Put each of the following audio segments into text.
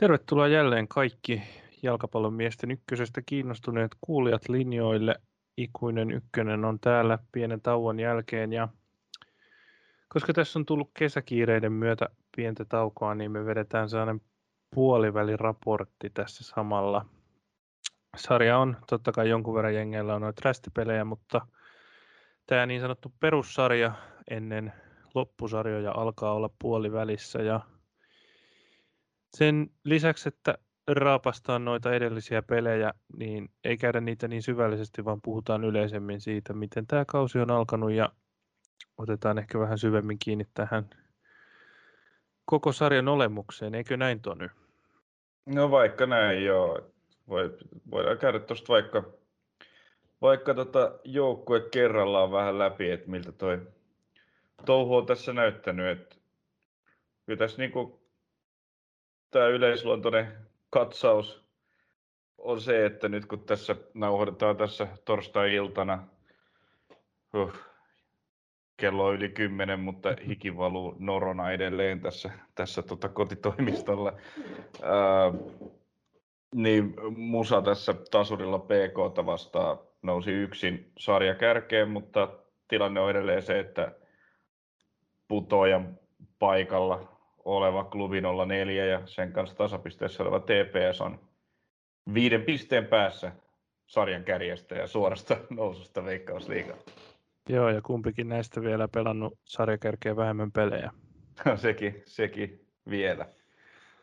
Tervetuloa jälleen kaikki jalkapallon miesten ykkösestä kiinnostuneet kuulijat linjoille. Ikuinen ykkönen on täällä pienen tauon jälkeen ja koska tässä on tullut kesäkiireiden myötä pientä taukoa, niin me vedetään sellainen puoliväliraportti tässä samalla. Sarja on totta kai jonkun verran jengeillä on noita rästipelejä, mutta tämä niin sanottu perussarja ennen loppusarjoja alkaa olla puolivälissä ja sen lisäksi, että raapastaan noita edellisiä pelejä, niin ei käydä niitä niin syvällisesti, vaan puhutaan yleisemmin siitä, miten tämä kausi on alkanut ja otetaan ehkä vähän syvemmin kiinni tähän koko sarjan olemukseen, eikö näin Tony? No vaikka näin, joo. Voi, voidaan käydä tuosta vaikka, vaikka tota joukkue kerrallaan vähän läpi, että miltä toi touhu on tässä näyttänyt. Että kyllä tässä niinku tämä yleisluontoinen katsaus on se, että nyt kun tässä nauhoitetaan tässä torstai-iltana, uh, kello on yli kymmenen, mutta hiki valuu norona edelleen tässä, tässä tota kotitoimistolla. Ää, niin Musa tässä tasurilla PK vastaan nousi yksin sarja kärkeen, mutta tilanne on edelleen se, että putoajan paikalla oleva klubi 04 ja sen kanssa tasapisteessä oleva TPS on viiden pisteen päässä sarjan kärjestä ja suorasta noususta Veikkausliigaan. Joo, ja kumpikin näistä vielä pelannut sarjakärkeä vähemmän pelejä. sekin, sekin vielä.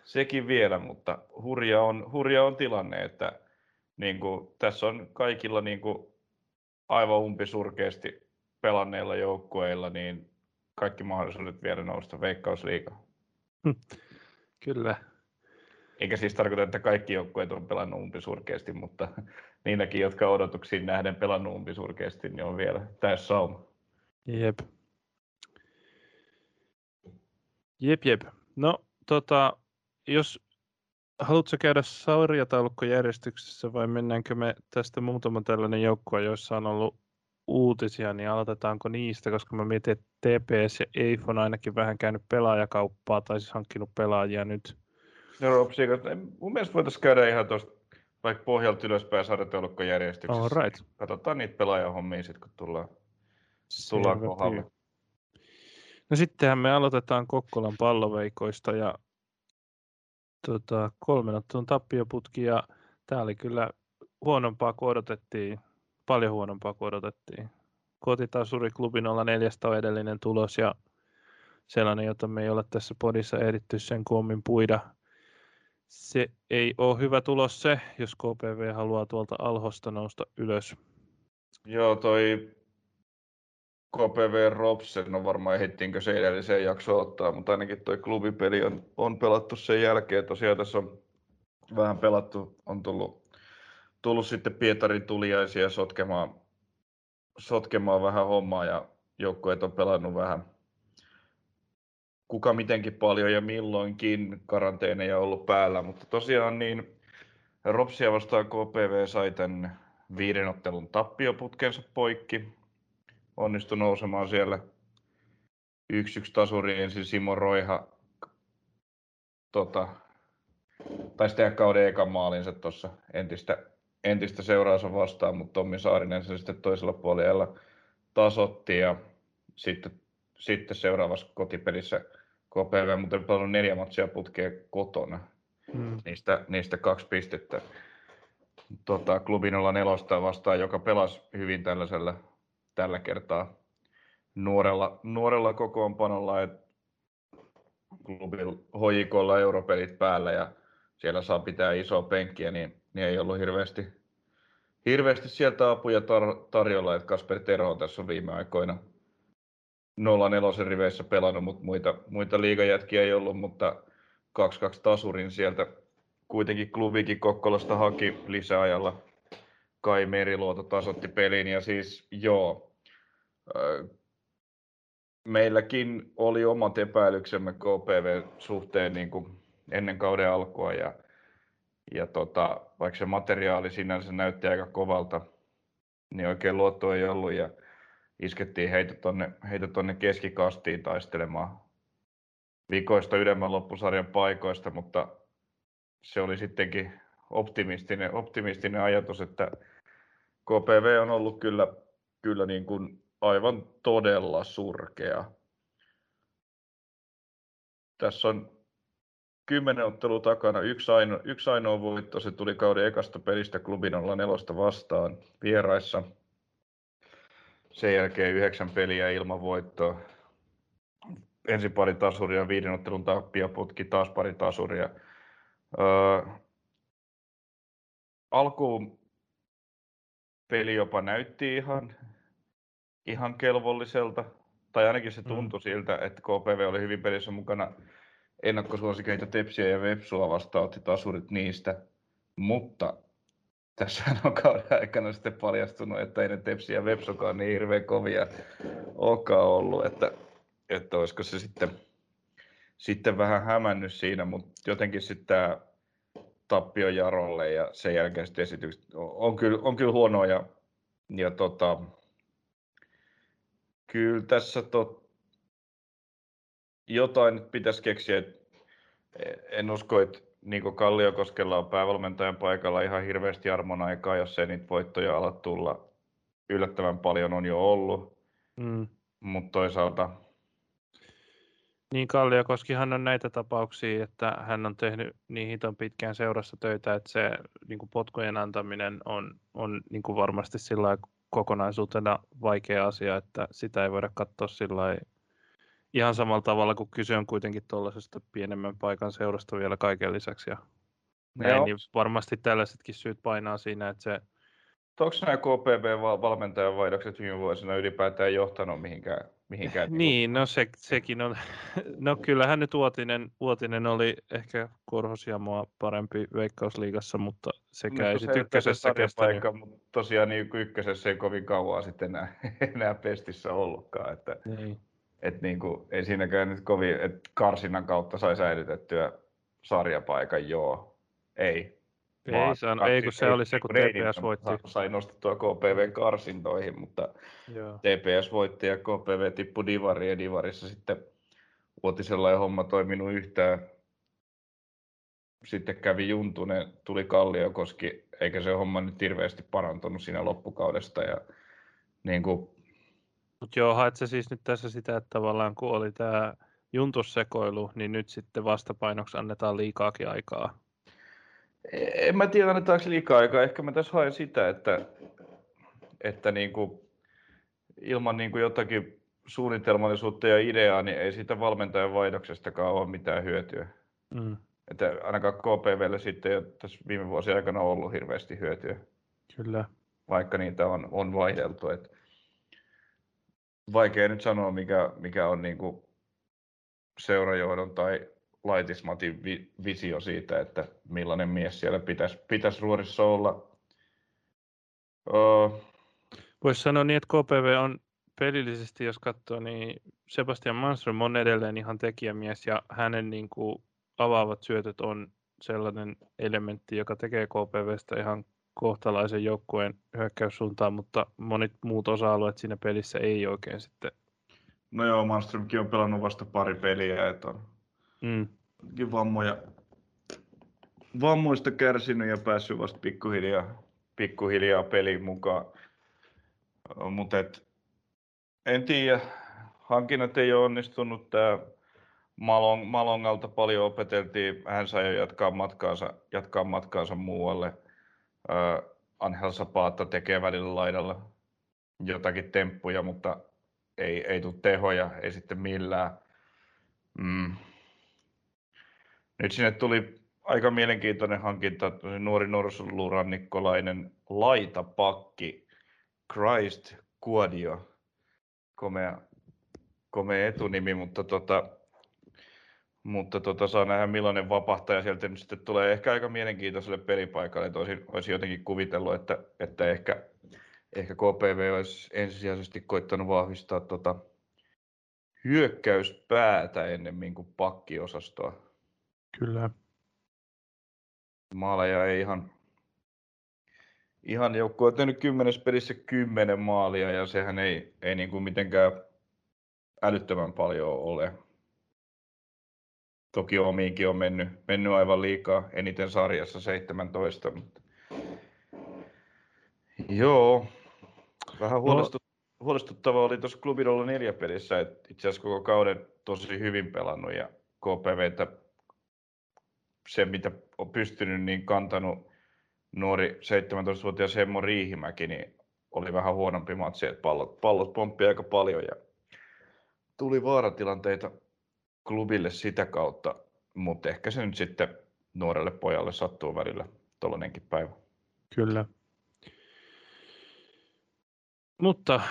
Sekin vielä, mutta hurja on, hurja on tilanne, että niin kuin, tässä on kaikilla niin kuin, aivan umpisurkeasti pelanneilla joukkueilla niin kaikki mahdollisuudet vielä nousta Veikkausliigaan. Kyllä. Eikä siis tarkoita, että kaikki joukkueet on pelannut umpisurkeasti, mutta niinäkin, jotka odotuksiin nähden pelannut umpisurkeasti, niin on vielä täys sauma. Jep. Jep, jep. No, tota, jos haluatko käydä sarjataulukkojärjestyksessä vai mennäänkö me tästä muutama tällainen joukkue, joissa on ollut uutisia, niin aloitetaanko niistä, koska mä mietin, että TPS ja EIF on ainakin vähän käynyt pelaajakauppaa tai siis hankkinut pelaajia nyt. No Ropsi, mun mielestä voitaisiin käydä ihan tuosta vaikka pohjalta ylöspäin sarjataulukkojärjestyksessä. All right. Katsotaan niitä pelaajahommia sitten, kun tullaan, tullaan kohdalle. No sittenhän me aloitetaan Kokkolan palloveikoista ja tota, kolmen ottelun tappioputki ja tämä oli kyllä huonompaa kuin odotettiin paljon huonompaa kuin odotettiin. Kotitasuri klubi 04 on edellinen tulos ja sellainen, jota me ei ole tässä podissa ehditty sen kuommin puida. Se ei ole hyvä tulos se, jos KPV haluaa tuolta alhosta nousta ylös. Joo, toi KPV Robsen on varmaan ehdittiinkö se edelliseen jaksoon ottaa, mutta ainakin toi klubipeli on, on pelattu sen jälkeen. Tosiaan tässä on vähän pelattu, on tullut tullut sitten Pietarin tuliaisia sotkemaan, sotkemaan vähän hommaa ja joukkueet on pelannut vähän kuka mitenkin paljon ja milloinkin karanteeneja ollut päällä, mutta tosiaan niin Ropsia vastaan KPV sai tämän viiden ottelun tappioputkensa poikki. Onnistui nousemaan siellä 1-1 tasuri ensin Simo Roiha tota, taisi tehdä kauden ekan maalinsa tuossa entistä entistä seuraansa vastaan, mutta Tommi Saarinen se sitten toisella puolella tasotti ja sitten, sitten seuraavassa kotipelissä KPV muuten pelannut neljä matsia putkea kotona. Hmm. Niistä, niistä kaksi pistettä. Tota, klubi 04 vastaan, joka pelasi hyvin tällaisella tällä kertaa nuorella, nuorella kokoonpanolla, että klubilla HJKlla europelit päällä ja siellä saa pitää isoa penkkiä, niin niin ei ollut hirveästi, hirveästi sieltä apuja tar- tarjolla, että Kasper Terho tässä on viime aikoina 04 riveissä pelannut, mutta muita, muita liigajätkiä ei ollut, mutta 2-2 tasurin sieltä kuitenkin klubikin Kokkolasta haki lisäajalla. Kai Meriluoto tasotti pelin ja siis joo, meilläkin oli omat epäilyksemme KPV suhteen niin kuin ennen kauden alkua ja ja tota, vaikka se materiaali sinänsä näytti aika kovalta, niin oikein luotto ei ollut ja iskettiin heitä tonne, heitä tonne keskikastiin taistelemaan vikoista ydemmän loppusarjan paikoista, mutta se oli sittenkin optimistinen, optimistinen ajatus, että KPV on ollut kyllä, kyllä niin kuin aivan todella surkea. Tässä on kymmenen ottelua takana, yksi ainoa, yksi ainoa voitto, se tuli kauden ekasta pelistä klubin 04 vastaan vieraissa. Sen jälkeen yhdeksän peliä ilman voittoa. Ensin pari tasuria, viiden ottelun tappia, putki taas pari tasuria. Öö, alkuun peli jopa näytti ihan, ihan kelvolliselta, tai ainakin se mm. tuntui mm. siltä, että KPV oli hyvin pelissä mukana ennakkosuosikeita Tepsiä ja Vepsua vastaan, otti tasurit niistä, mutta tässä on kauden aikana sitten paljastunut, että ei ne Tepsi ja Vepsokaan niin hirveän kovia olekaan ollut, että, että olisiko se sitten, sitten vähän hämännyt siinä, mutta jotenkin sitten tämä tappio Jarolle ja sen jälkeen sitten esitykset on kyllä, on kyllä huonoa ja, ja tota, kyllä tässä tot, jotain pitäisi keksiä. En usko, että Niko Kalliokoskella on päävalmentajan paikalla ihan hirveästi armon aikaa, jos ei niitä voittoja ala tulla. Yllättävän paljon on jo ollut, mm. mutta toisaalta... Niin Kalliokoskihan on näitä tapauksia, että hän on tehnyt niin hiton pitkään seurassa töitä, että se niin kuin potkujen antaminen on, on niin kuin varmasti sillä kokonaisuutena vaikea asia, että sitä ei voida katsoa sillä ihan samalla tavalla, kun kyse on kuitenkin tuollaisesta pienemmän paikan seurasta vielä kaiken lisäksi. Ja näin, niin varmasti tällaisetkin syyt painaa siinä, että se... Onko nämä KPV-valmentajan vaihdokset viime vuosina ylipäätään johtanut mihinkään? mihinkään niinku niin, no se, sekin on. No kyllähän nyt Uotinen, Uotinen oli ehkä Korhosiamoa parempi Veikkausliigassa, mutta sekä no, ei se ykkösessä kestänyt. Mutta tosiaan niin ykkösessä ei kovin kauan sitten enää, enää pestissä ollutkaan. Että... Niin että niin kuin, ei siinäkään nyt kovin, että karsinnan kautta sai säilytettyä sarjapaikan, joo. Ei. Ei, saan, ei kun se oli se, kun TPS voitti. Sai nostettua KPV karsintoihin, mutta joo. TPS voitti ja KPV tippui Divariin ja Divarissa sitten Vuotisella ei homma toiminut yhtään. Sitten kävi Juntunen, tuli Kalliokoski, eikä se homma nyt hirveästi parantunut siinä loppukaudesta. Ja niin kuin mutta joo, haet se siis nyt tässä sitä, että tavallaan kun oli tämä juntussekoilu, niin nyt sitten vastapainoksi annetaan liikaakin aikaa. En mä tiedä, annetaanko liikaa aikaa. Ehkä mä tässä haen sitä, että, että niin kuin ilman niin kuin jotakin suunnitelmallisuutta ja ideaa, niin ei siitä valmentajan vaihdoksestakaan ole mitään hyötyä. Mm. Että ainakaan KPVlle sitten ei ole tässä viime vuosien aikana ollut hirveästi hyötyä. Kyllä. Vaikka niitä on, on vaihdeltu. Että vaikea nyt sanoa, mikä, mikä on niin kuin seurajohdon tai laitismatin vi, visio siitä, että millainen mies siellä pitäisi, pitäisi ruorissa olla. Uh, Voisi sanoa niin, että KPV on pelillisesti, jos katsoo, niin Sebastian Manström on edelleen ihan tekijämies ja hänen niin kuin avaavat syötöt on sellainen elementti, joka tekee KPVstä ihan kohtalaisen joukkueen hyökkäyssuuntaan, mutta monet muut osa-alueet siinä pelissä ei oikein sitten. No joo, Malmströmkin on pelannut vasta pari peliä, että on mm. vammoja, vammoista kärsinyt ja päässyt vasta pikkuhiljaa, pikkuhiljaa peliin mukaan. Mutta en tiedä, hankinnat ei ole onnistunut. Tämä Malong, Malongalta paljon opeteltiin, hän sai jo jatkaa matkaansa, jatkaa matkaansa muualle – uh, Angel Zapata tekee välillä laidalla jotakin temppuja, mutta ei, ei tule tehoja, ei sitten millään. Mm. Nyt sinne tuli aika mielenkiintoinen hankinta, nuori norsulurannikkolainen laitapakki Christ Kuodio. Komea, komea etunimi, mutta tota, mutta tota, saa nähdä millainen vapahtaja sieltä nyt sitten tulee ehkä aika mielenkiintoiselle pelipaikalle, että olisin, olisin jotenkin kuvitellut, että, että ehkä, ehkä KPV olisi ensisijaisesti koittanut vahvistaa tota hyökkäyspäätä ennemmin kuin pakkiosastoa. Kyllä. Maaleja ei ihan, ihan joukko on tehnyt kymmenes pelissä kymmenen maalia ja sehän ei, ei niin kuin mitenkään älyttömän paljon ole toki omiinkin on mennyt, mennyt aivan liikaa, eniten sarjassa 17. Mutta... Joo, vähän huolestut, no. huolestuttavaa oli tuossa klubin ollut neljä pelissä, että itse asiassa koko kauden tosi hyvin pelannut ja KPVtä se, mitä on pystynyt, niin kantanut nuori 17-vuotias Hemmo Riihimäki, niin oli vähän huonompi matsi, että pallot, pallot pomppi aika paljon ja tuli vaaratilanteita klubille sitä kautta, mutta ehkä se nyt sitten nuorelle pojalle sattuu välillä tuollainenkin päivä. Kyllä. Mutta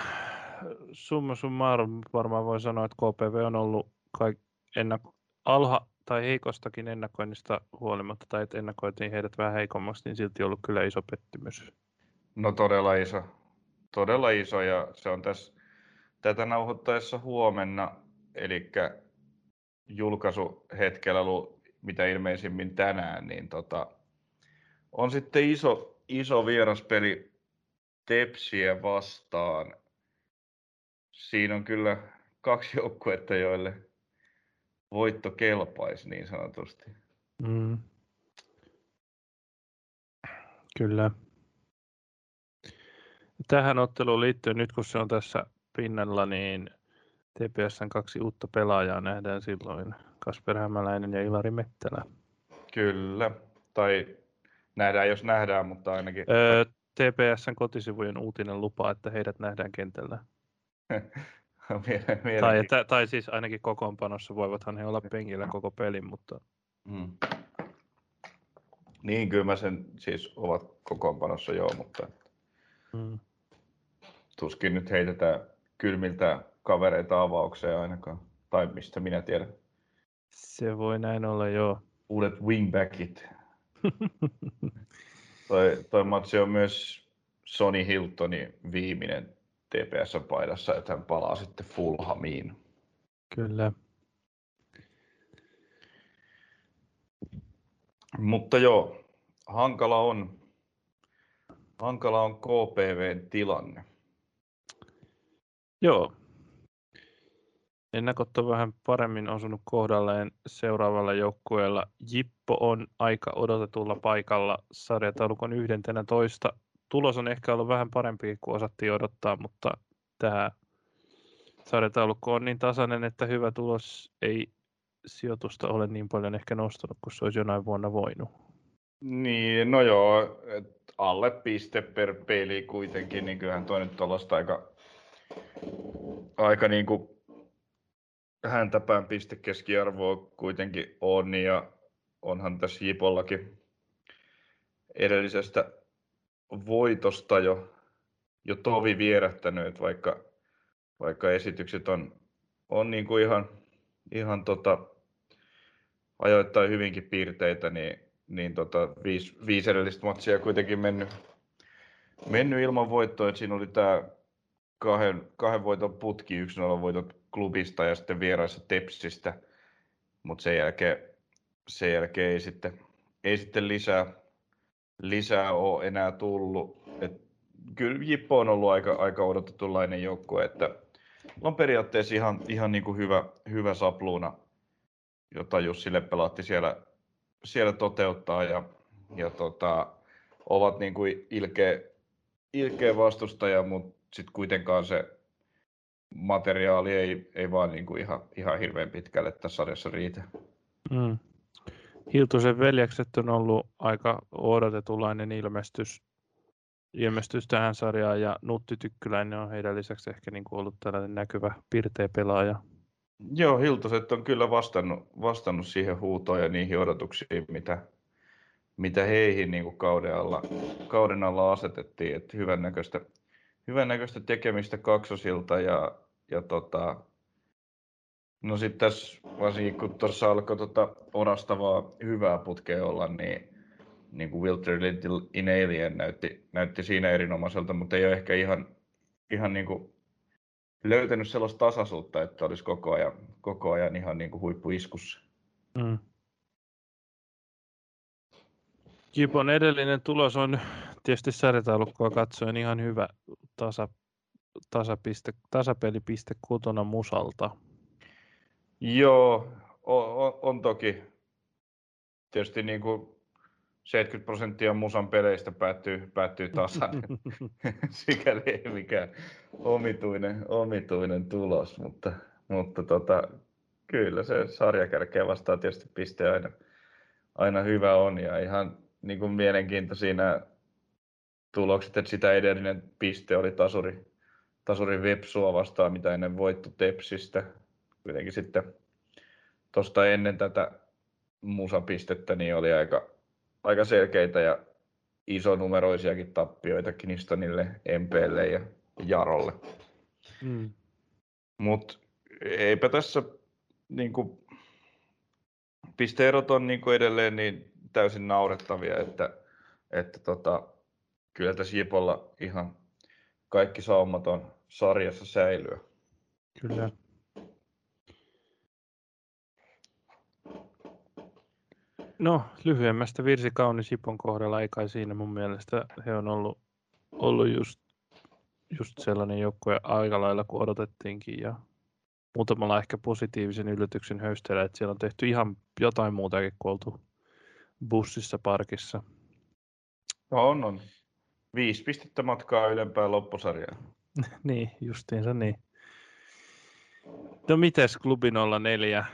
summa summarum varmaan voi sanoa, että KPV on ollut kaik- ennak- alha- tai heikostakin ennakoinnista huolimatta, tai että ennakoitiin heidät vähän heikommaksi, niin silti ollut kyllä iso pettymys. No todella iso. Todella iso, ja se on tässä tätä nauhoittaessa huomenna, eli julkaisuhetkellä, mitä ilmeisimmin tänään, niin tota, on sitten iso, iso vieraspeli Tepsiä vastaan. Siinä on kyllä kaksi joukkuetta, joille voitto kelpaisi niin sanotusti. Mm. Kyllä. Tähän otteluun liittyen, nyt kun se on tässä pinnalla, niin TPSn kaksi uutta pelaajaa nähdään silloin. Kasper Hämäläinen ja Ilari Mettälä. Kyllä. Tai nähdään, jos nähdään, mutta ainakin... Öö, TPSn kotisivujen uutinen lupaa, että heidät nähdään kentällä. tai, että, tai siis ainakin kokoonpanossa voivathan he olla penkillä koko pelin, mutta... Hmm. Niin, kyllä mä sen siis ovat kokoonpanossa joo, mutta hmm. tuskin nyt heitetään kylmiltä kavereita avaukseen ainakaan. Tai mistä minä tiedän. Se voi näin olla, joo. Uudet wingbackit. toi, toi matsi on myös Sony Hiltonin viimeinen TPS-paidassa, että hän palaa sitten Fulhamiin. Kyllä. Mutta joo, hankala on, hankala on KPVn tilanne. Joo. Ennakot on vähän paremmin osunut kohdalleen seuraavalla joukkueella. Jippo on aika odotetulla paikalla sarjataulukon 11 tulos on ehkä ollut vähän parempi kuin osattiin odottaa, mutta tämä sarjataulukko on niin tasainen, että hyvä tulos ei sijoitusta ole niin paljon ehkä nostanut kuin se olisi jonain vuonna voinut. Niin, no joo, alle piste per peli kuitenkin, niin kyllähän toi nyt aika, aika niin kuin häntäpään pistekeskiarvoa kuitenkin on, ja onhan tässä Jipollakin edellisestä voitosta jo, jo tovi vierähtänyt, vaikka, vaikka esitykset on, on niin kuin ihan, ihan tota, ajoittain hyvinkin piirteitä, niin, niin tota, viisi, viisi edellistä matsia kuitenkin mennyt, mennyt ilman voittoa. Että siinä oli tämä kahden, kahden voiton putki, yksi nolla voitot klubista ja sitten vieraissa Tepsistä, mutta sen jälkeen, sen jälkeen ei, sitten, ei sitten lisää, lisää ole enää tullut. Et kyllä Jippo on ollut aika, aika odotetunlainen joukkue, että on periaatteessa ihan, ihan niin kuin hyvä, hyvä sapluuna, jota Jussi Leppelahti siellä, siellä toteuttaa ja, ja tota, ovat niin kuin ilkeä, ilkeä vastustaja, mutta sitten kuitenkaan se materiaali ei, ei vaan niin kuin ihan, ihan hirveän pitkälle tässä sarjassa riitä. Mm. Hiltusen veljekset on ollut aika odotetulainen ilmestys, ilmestys tähän sarjaan ja Nutti Tykkyläinen on heidän lisäksi ehkä niin kuin ollut tällainen näkyvä pirteä pelaaja. Joo, Hiltuset on kyllä vastannut, vastannut siihen huutoon ja niihin odotuksiin, mitä, mitä heihin niin kuin kauden, alla, kauden alla asetettiin. Että hyvännäköistä, hyvännäköistä tekemistä kaksosilta ja, ja tota, No sitten tässä, varsinkin kun tuossa alkoi tota orastavaa hyvää putkea olla, niin, niin kuin Wilter Little in Alien näytti, näytti siinä erinomaiselta, mutta ei ole ehkä ihan, ihan niin kuin löytänyt sellaista tasaisuutta, että olisi koko ajan, koko ajan ihan niin kuin huippuiskussa. Mm. Kipon edellinen tulos on tietysti sarjataulukkoa katsoen ihan hyvä tasa, tasapiste, tasapelipiste kotona musalta. Joo, on, on, on toki tietysti niin kuin 70 prosenttia musan peleistä päättyy, päättyy tasan. Sikäli ei mikään omituinen, omituinen tulos, mutta, mutta tota, kyllä se sarjakärkeä vastaan tietysti piste aina, aina hyvä on ja ihan niin kuin mielenkiintoisia nämä tulokset, että sitä edellinen piste oli tasuri, tasuri Vepsua vastaan, mitä ennen voitto Tepsistä. Kuitenkin sitten tuosta ennen tätä musapistettä niin oli aika, aika selkeitä ja isonumeroisiakin tappioita Kinistonille, MPlle ja Jarolle. Mm. Mutta eipä tässä niin kuin, pisteerot on niin kuin edelleen niin täysin naurettavia, että, että tota, kyllä tässä Jipolla ihan kaikki saumat on sarjassa säilyä. Kyllä. No, lyhyemmästä virsi kaunis Jipon kohdalla, ei kai siinä mun mielestä he on ollut, ollut just, just sellainen joukkue aika lailla kuin odotettiinkin ja muutamalla ehkä positiivisen yllätyksen höysteellä, että siellä on tehty ihan jotain muutakin kuin oltu bussissa parkissa. No on, on. Viisi pistettä matkaa ylempään loppusarjaan. niin, justiinsa niin. No mites klubi 04?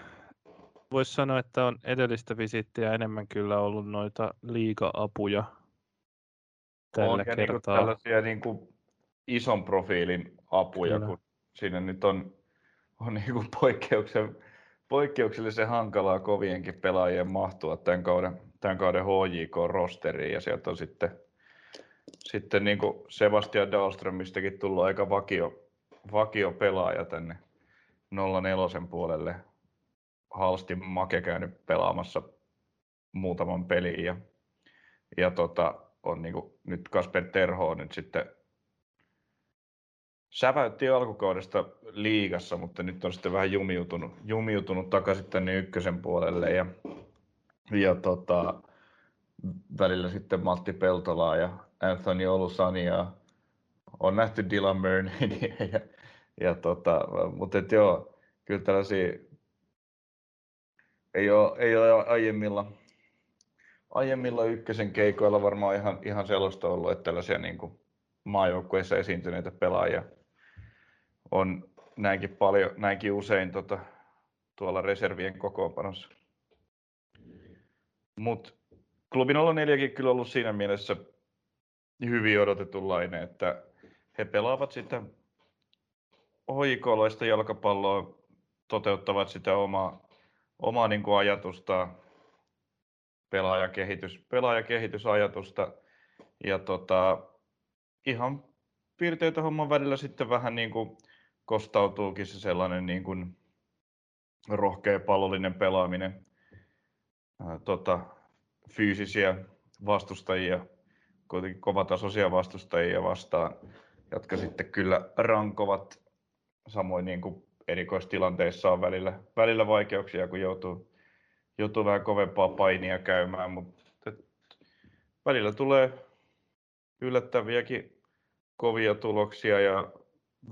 Voisi sanoa, että on edellistä visittiä enemmän kyllä ollut noita liiga-apuja tällä on, ja kertaa. Niin tällaisia niin kuin ison profiilin apuja, kyllä. kun siinä nyt on, on niin kuin poikkeuksen, poikkeuksellisen hankalaa kovienkin pelaajien mahtua tämän kauden, tämän kauden HJK-rosteriin, ja sieltä on sitten sitten niin kuin Sebastian Dahlströmistäkin tullut aika vakio, vakio pelaaja tänne 04 puolelle. Halsti Make käynyt pelaamassa muutaman pelin ja, ja tota, on niin kuin, nyt Kasper Terho on nyt sitten säväytti alkukaudesta liigassa, mutta nyt on sitten vähän jumiutunut, jumiutunut takaisin tänne ykkösen puolelle ja, ja tota, välillä sitten Matti Peltolaa ja Anthony Olusania. On nähty Dylan Murney, ja, ja tota, mutta et joo, kyllä tällaisia ei ole, ei ole aiemmilla, aiemmilla ykkösen keikoilla varmaan ihan, ihan sellaista ollut, että tällaisia niin kuin maajoukkueissa esiintyneitä pelaajia on näinkin paljon, näinkin usein tota, tuolla reservien kokoonpanossa. Mutta klubi 04 kyllä ollut siinä mielessä hyvin odotetunlainen, että he pelaavat sitä hoikoloista jalkapalloa, toteuttavat sitä omaa, omaa niin kuin ajatusta, pelaajakehitys, pelaajakehitysajatusta ja tota, ihan piirteitä homman välillä sitten vähän niin kuin kostautuukin se sellainen niin kuin rohkea pallollinen pelaaminen. Tota, fyysisiä vastustajia, kuitenkin kovatasoisia vastustajia vastaan, jotka sitten kyllä rankovat samoin niin kuin erikoistilanteissa on välillä, välillä vaikeuksia, kun joutuu, joutuu vähän kovempaa painia käymään, mutta välillä tulee yllättäviäkin kovia tuloksia ja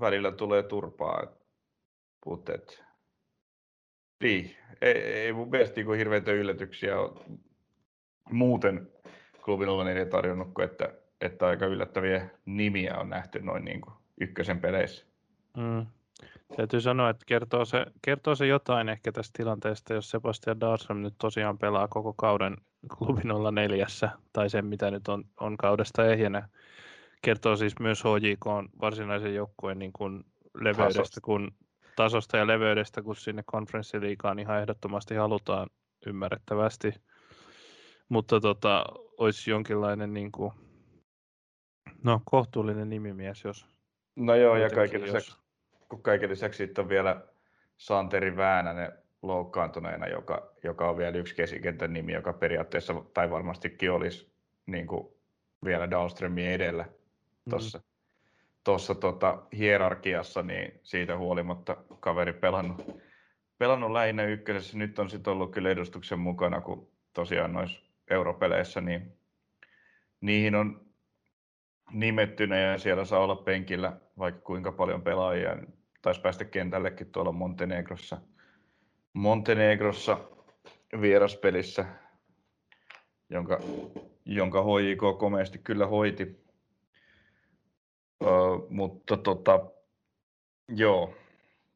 välillä tulee turpaa. Mutta niin, ei, ei mun mielestä niin hirveitä yllätyksiä muuten klubi 04 tarjonnut, että, että aika yllättäviä nimiä on nähty noin niin kuin ykkösen peleissä. Mm. Täytyy sanoa, että kertoo se, kertoo se jotain ehkä tästä tilanteesta, jos Sebastian Dahlström nyt tosiaan pelaa koko kauden klubi 04, tai sen mitä nyt on, on kaudesta ehjänä. Kertoo siis myös HJK varsinaisen joukkueen niin kuin leveydestä, tasosta. kun tasosta ja leveydestä, kun sinne konferenssiliikaan ihan ehdottomasti halutaan ymmärrettävästi mutta tota, olisi jonkinlainen niin kuin, no, kohtuullinen nimimies, jos... No joo, ja kaiken lisäksi, jos... kun kaiken lisäksi sitten on vielä Santeri Väänänen loukkaantuneena, joka, joka on vielä yksi kesikentän nimi, joka periaatteessa, tai varmastikin olisi niin kuin vielä Dahlströmin edellä tuossa mm. Tossa, tota, hierarkiassa, niin siitä huolimatta kaveri pelannut, pelannut lähinnä ykkösessä. Nyt on sitten ollut kyllä edustuksen mukana, kun tosiaan noissa europeleissä, niin niihin on nimettynä ja siellä saa olla penkillä vaikka kuinka paljon pelaajia. Taisi päästä kentällekin tuolla Montenegrossa Montenegrossa vieraspelissä, jonka, jonka HJK komeasti kyllä hoiti. Ö, mutta tota, joo,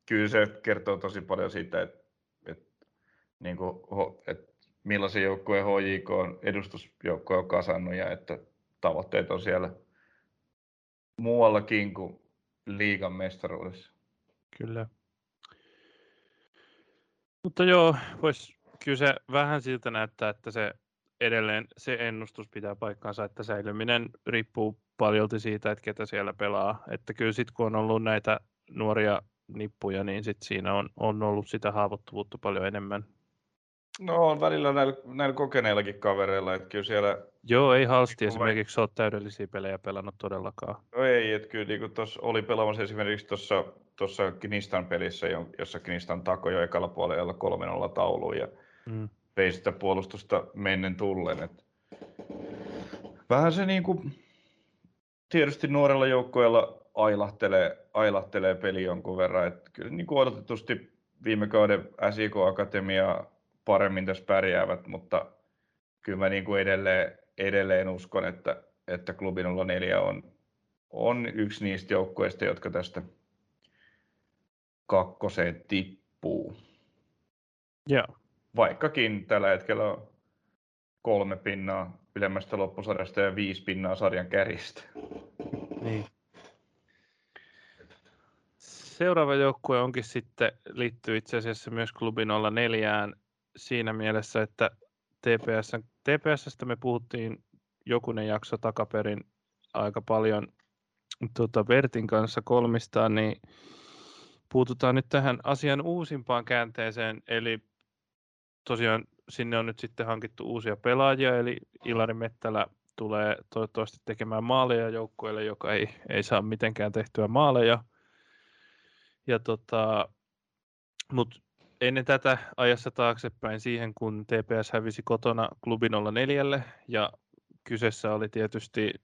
kyllä se kertoo tosi paljon siitä, että, että, niin kuin, että millaisen joukkueen HJK on edustusjoukkue on kasannut ja että tavoitteet on siellä muuallakin kuin liigan mestaruudessa. Kyllä. Mutta joo, vois, kyllä se vähän siltä näyttää, että se edelleen se ennustus pitää paikkaansa, että säilyminen riippuu paljolti siitä, että ketä siellä pelaa. Että kyllä sitten kun on ollut näitä nuoria nippuja, niin sit siinä on, on ollut sitä haavoittuvuutta paljon enemmän. No on välillä näillä, näillä kokeneillakin kavereilla, että kyllä siellä... Joo, ei halsti esimerkiksi ole täydellisiä pelejä pelannut todellakaan. No ei, että kyllä niin tuossa oli pelaamassa esimerkiksi tuossa tuossa Knistan pelissä, jossa Knistan takoi jo ekalla puolella 3-0 tauluun ja mm. vei sitä puolustusta mennen tullen. Et vähän se niin kuin, tietysti nuorella joukkueella ailahtelee, ailahtelee peli jonkun verran. Et kyllä niin kuin odotetusti viime kauden SIK Akatemia paremmin tässä pärjäävät, mutta kyllä mä niin kuin edelleen, edelleen uskon, että, että klubi 04 on, on yksi niistä joukkueista, jotka tästä kakkoseen tippuu. Joo. Vaikkakin tällä hetkellä on kolme pinnaa ylemmästä loppusarjasta ja viisi pinnaa sarjan kärjistä. Niin. Seuraava joukkue onkin sitten, liittyy itse asiassa myös klubi 04 siinä mielessä, että TPS, TPSstä me puhuttiin jokunen jakso takaperin aika paljon tuota Bertin kanssa kolmistaan, niin puututaan nyt tähän asian uusimpaan käänteeseen, eli tosiaan sinne on nyt sitten hankittu uusia pelaajia, eli Ilari Mettälä tulee toivottavasti tekemään maaleja joukkueelle, joka ei, ei saa mitenkään tehtyä maaleja. Ja tota, mutta ennen tätä ajassa taaksepäin siihen, kun TPS hävisi kotona klubi 04, ja kyseessä oli tietysti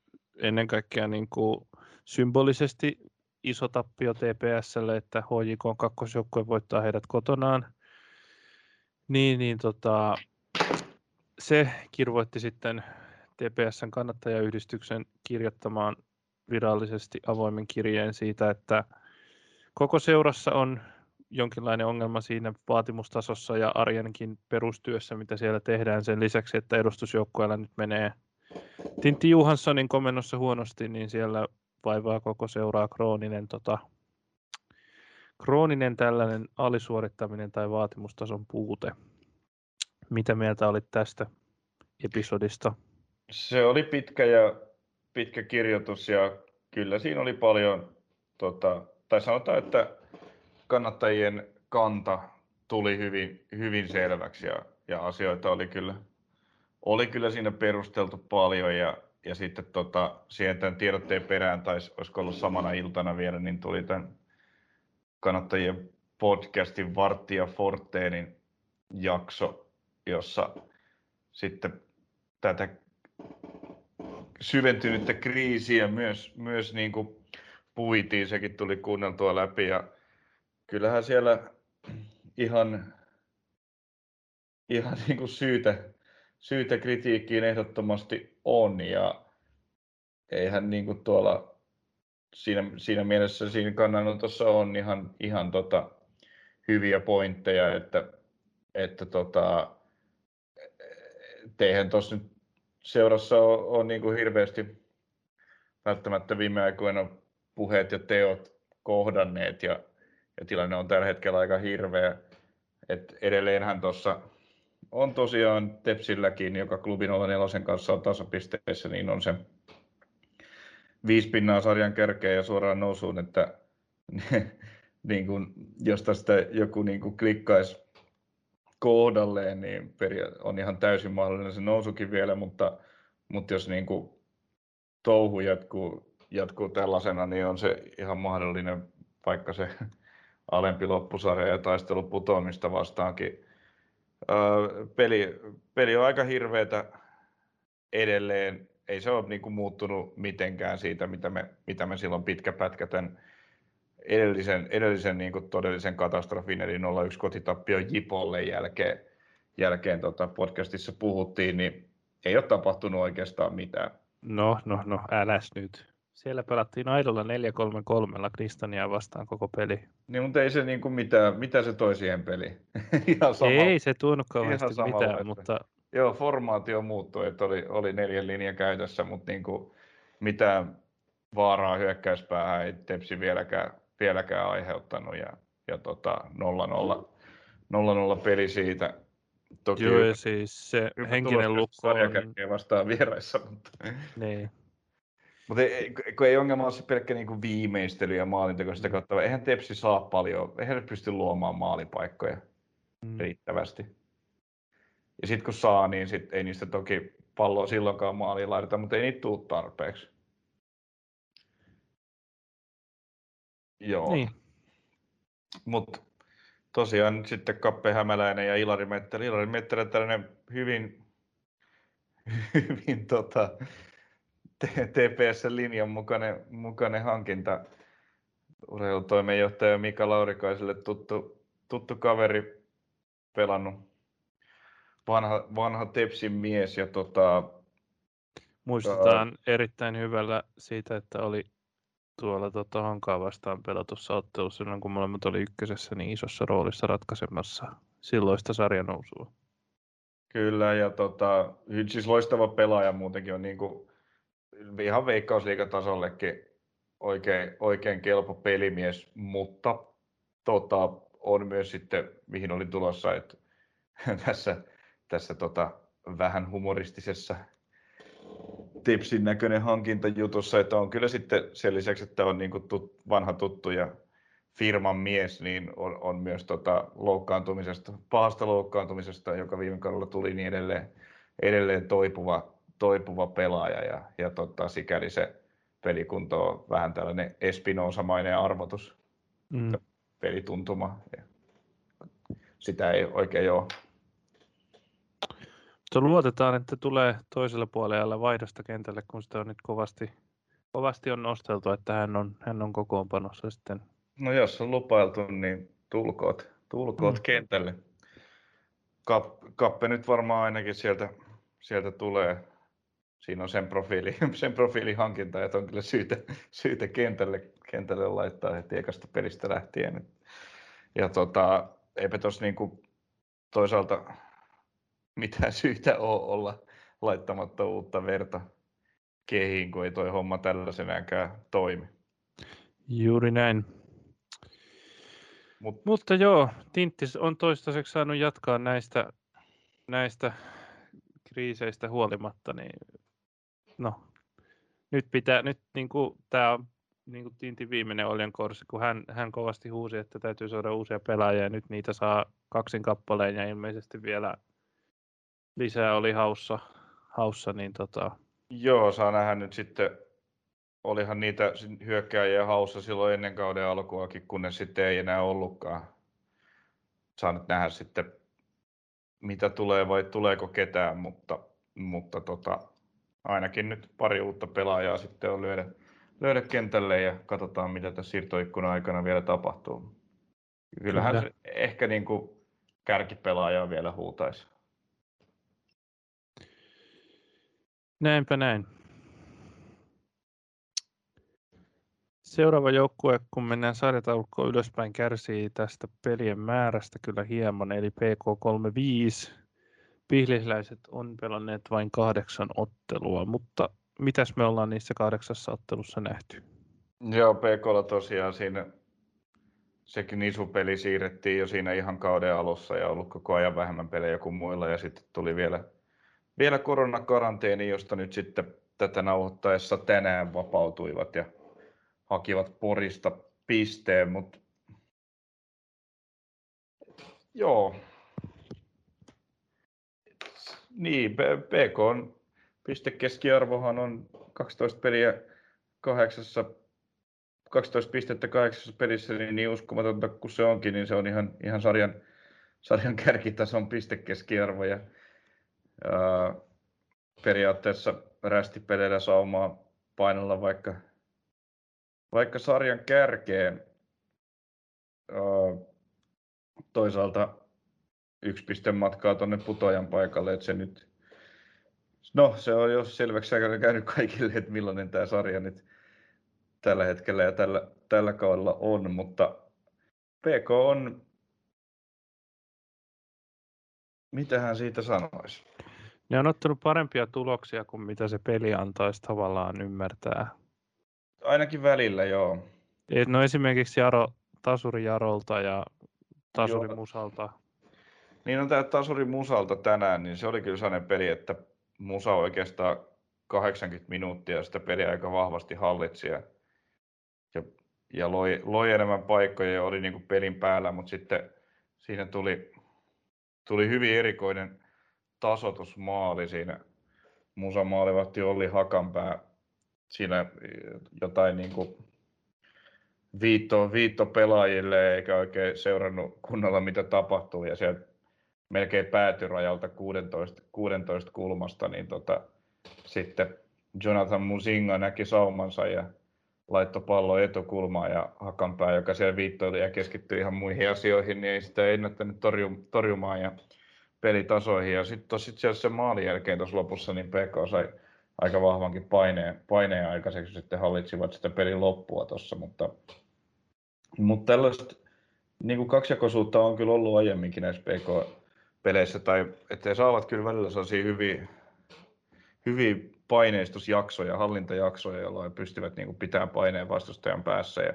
ennen kaikkea niin kuin symbolisesti iso tappio TPSlle, että HJK on kakkosjoukkue voittaa heidät kotonaan. Niin, niin tota, se kirvoitti sitten TPSn kannattajayhdistyksen kirjoittamaan virallisesti avoimen kirjeen siitä, että koko seurassa on jonkinlainen ongelma siinä vaatimustasossa ja arjenkin perustyössä, mitä siellä tehdään sen lisäksi, että edustusjoukkueella nyt menee Tintti Johanssonin komennossa huonosti, niin siellä vaivaa koko seuraa krooninen, tota, krooninen tällainen alisuorittaminen tai vaatimustason puute. Mitä mieltä olit tästä episodista? Se oli pitkä ja pitkä kirjoitus ja kyllä siinä oli paljon, tota, tai sanotaan, että kannattajien kanta tuli hyvin, hyvin selväksi ja, ja asioita oli kyllä, oli kyllä siinä perusteltu paljon ja ja sitten tota, siihen tämän tiedotteen perään, tai olisiko ollut samana iltana vielä, niin tuli tämän kannattajien podcastin Varttia Forteenin jakso, jossa sitten tätä syventynyttä kriisiä myös, myös niin kuin puitiin, sekin tuli kuunneltua läpi ja kyllähän siellä ihan, ihan niin kuin syytä, syytä kritiikkiin ehdottomasti on ja eihän niin kuin tuolla siinä, siinä mielessä siinä kannanotossa on ihan, ihan tota, hyviä pointteja, että, että tota, teihän tuossa nyt seurassa on, on niin kuin hirveästi välttämättä viime aikoina puheet ja teot kohdanneet ja, ja tilanne on tällä hetkellä aika hirveä. Et edelleenhän tuossa on tosiaan Tepsilläkin, joka klubi 04 kanssa on tasapisteessä, niin on se viisi pinnaa sarjan kärkeä ja suoraan nousuun, että niin kuin, jos tästä joku niin kuin klikkaisi kohdalleen, niin on ihan täysin mahdollinen se nousukin vielä, mutta, mutta jos niin kuin touhu jatkuu, jatkuu tällaisena, niin on se ihan mahdollinen, vaikka se alempi loppusarja ja taistelu putoamista vastaankin peli, peli on aika hirveätä edelleen. Ei se ole niin kuin muuttunut mitenkään siitä, mitä me, mitä me silloin pitkä pätkä tämän edellisen, edellisen niin kuin todellisen katastrofin, eli 0-1 kotitappio Jipolle jälkeen, jälkeen tota podcastissa puhuttiin, niin ei ole tapahtunut oikeastaan mitään. No, no, no, äläs nyt. Siellä pelattiin aidolla 4-3-3 Kristania vastaan koko peli. Niin, mutta ei se niin kuin mitään, mitä se toi siihen peliin. Ihan sama, ei se tuonut kauheasti mitään, mutta... Joo, formaatio muuttui, että oli, oli neljän linjan käytössä, mutta niin kuin mitään vaaraa hyökkäyspäähän ei Tepsi vieläkään, vieläkään aiheuttanut ja, ja tota, 0-0, 0-0 peli siitä. Toki Joo, ja siis se henkinen lukko on... vastaan vieraissa, mutta... Niin. Mutta ei, kun ei ongelma ole se pelkkä niinku viimeistely ja maalinteko sitä kautta. Eihän Tepsi saa paljon, eihän ne pysty luomaan maalipaikkoja mm. riittävästi. Ja sitten kun saa, niin sit ei niistä toki palloa silloinkaan maaliin laiteta, mutta ei niitä tule tarpeeksi. Joo. Niin. Mutta tosiaan nyt sitten Kappe Hämäläinen ja Ilari Mettelä. Ilari Mettelä tällainen hyvin, hyvin tota, TPS-linjan mukainen, mukainen hankinta. Urheilutoimenjohtaja Mika Laurikaiselle tuttu, tuttu kaveri pelannut vanha, vanha Tepsin mies. Ja tota, Muistetaan ää... erittäin hyvällä siitä, että oli tuolla tota, Hankaa vastaan pelatussa ottelussa silloin, kun molemmat oli ykkösessä niin isossa roolissa ratkaisemassa silloista sarjanousua. Kyllä, ja tota, siis loistava pelaaja muutenkin on niin kuin, ihan veikkausliikatasollekin oikein, oikein kelpo pelimies, mutta tota, on myös sitten, mihin olin tulossa, että tässä, tässä tota, vähän humoristisessa tipsin näköinen hankintajutussa, että on kyllä sitten sen lisäksi, että on niin tut, vanha tuttu ja firman mies, niin on, on myös tota loukkaantumisesta, pahasta loukkaantumisesta, joka viime kaudella tuli, niin edelleen, edelleen toipuva, toipuva pelaaja ja, ja tota, sikäli se pelikunto on vähän tällainen espinoosamainen arvotus, mm. pelituntuma. Ja sitä ei oikein ole mutta luotetaan, että tulee toisella puolella vaihdosta kentälle, kun sitä on nyt kovasti, kovasti on nosteltu, että hän on, hän on kokoonpanossa sitten. No jos on lupailtu, niin tulkoot, tulkoot mm. kentälle. Kap, kappe nyt varmaan ainakin sieltä, sieltä tulee. Siinä on sen profiili, sen profiili hankinta, että on kyllä syytä, syytä kentälle, kentälle laittaa heti ekasta pelistä lähtien. Ja tota, eipä tuossa niinku toisaalta mitään syytä ole olla laittamatta uutta verta kehiin, kun ei toi homma tällaisenäänkään toimi. Juuri näin. Mut. Mutta joo, Tinttis on toistaiseksi saanut jatkaa näistä, näistä kriiseistä huolimatta, niin no, nyt pitää, nyt niin kuin, tämä on niin kuin Tintin viimeinen Oljen korsi, kun hän, hän kovasti huusi, että täytyy saada uusia pelaajia, ja nyt niitä saa kaksin kappaleen, ja ilmeisesti vielä lisää oli haussa, haussa niin tota... Joo, saa nähdä nyt sitten, olihan niitä hyökkääjiä haussa silloin ennen kauden alkuakin, kunnes sitten ei enää ollutkaan. Saa nyt nähdä sitten, mitä tulee vai tuleeko ketään, mutta, mutta tota, ainakin nyt pari uutta pelaajaa sitten on lyödä, löydä kentälle ja katsotaan, mitä tässä siirtoikkunan aikana vielä tapahtuu. Kyllähän Kyllä. se ehkä niin kuin kärkipelaajaa vielä huutaisi. Näinpä näin. Seuraava joukkue, kun mennään sarjataulukkoon ylöspäin, kärsii tästä pelien määrästä kyllä hieman, eli PK35. Pihlisläiset on pelanneet vain kahdeksan ottelua, mutta mitäs me ollaan niissä kahdeksassa ottelussa nähty? Joo, PKlla tosiaan siinä sekin iso peli siirrettiin jo siinä ihan kauden alussa ja ollut koko ajan vähemmän pelejä kuin muilla ja sitten tuli vielä vielä koronakaranteeni, josta nyt sitten tätä nauhoittaessa tänään vapautuivat ja hakivat Porista pisteen, mutta joo. Niin, PK on pistekeskiarvohan on 12 peliä kahdeksassa 12 pistettä kahdeksassa pelissä, niin, niin uskomatonta kuin se onkin, niin se on ihan, ihan sarjan, sarjan kärkitason pistekeskiarvo. Ja periaatteessa rästipeleillä saumaa painella vaikka, vaikka sarjan kärkeen. toisaalta yksi piste matkaa tuonne putoajan paikalle, että se nyt, no se on jo selväksi käynyt kaikille, että millainen tämä sarja nyt tällä hetkellä ja tällä, tällä kaudella on, mutta PK on, mitähän siitä sanoisi? Ne on ottanut parempia tuloksia kuin mitä se peli antaisi tavallaan ymmärtää. Ainakin välillä, joo. No esimerkiksi Jaro, Tasuri Jarolta ja Tasuri joo. Musalta. Niin on tämä Tasuri Musalta tänään, niin se oli kyllä sellainen peli, että Musa oikeastaan 80 minuuttia sitä peliä aika vahvasti hallitsi ja, ja, ja loi, loi enemmän paikkoja ja oli niin kuin pelin päällä, mutta sitten siinä tuli, tuli hyvin erikoinen tasotusmaali siinä. Musa maalivahti Olli Hakanpää siinä jotain niin kuin viitto, viitto pelaajille eikä oikein seurannut kunnolla mitä tapahtuu ja sieltä melkein päätyrajalta 16, 16 kulmasta, niin tota, sitten Jonathan Musinga näki saumansa ja laittoi pallo etukulmaan ja Hakanpää, joka siellä viittoili ja keskittyi ihan muihin asioihin, niin ei sitä ennättänyt torjumaan ja pelitasoihin. Ja sitten sit se maalin jälkeen tuossa lopussa, niin PK sai aika vahvankin paineen, paineen aikaiseksi, sitten hallitsivat sitä pelin loppua tuossa, mutta, mutta tällaista niin kuin kaksijakoisuutta on kyllä ollut aiemminkin näissä PK-peleissä, tai että he saavat kyllä välillä sellaisia hyviä, hyviä paineistusjaksoja, hallintajaksoja, jolloin pystyvät niin kuin pitämään paineen vastustajan päässä ja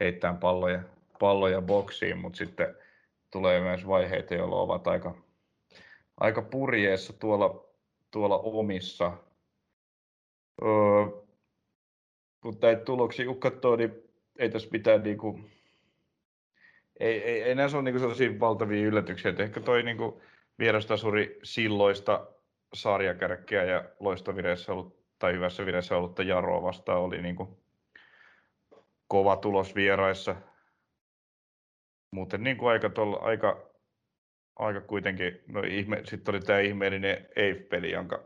heittämään palloja, palloja boksiin, mutta sitten tulee myös vaiheita, jolloin ovat aika, aika purjeessa tuolla, tuolla omissa. Öö, kun näitä tuloksia kun katsoo, niin ei tässä mitään niin kuin, ei, ei, ei näissä ole niin sellaisia valtavia yllätyksiä. Että ehkä toi niin vierastasuri silloista sarjakärkkeä ja loistovireessä ollut, tai hyvässä vireessä ollutta Jaroa vastaan oli niin kuin kova tulos vieraissa. Muuten kuin aika, tolla, aika, aika kuitenkin, no ihme, sitten oli tämä ihmeellinen Eif-peli, jonka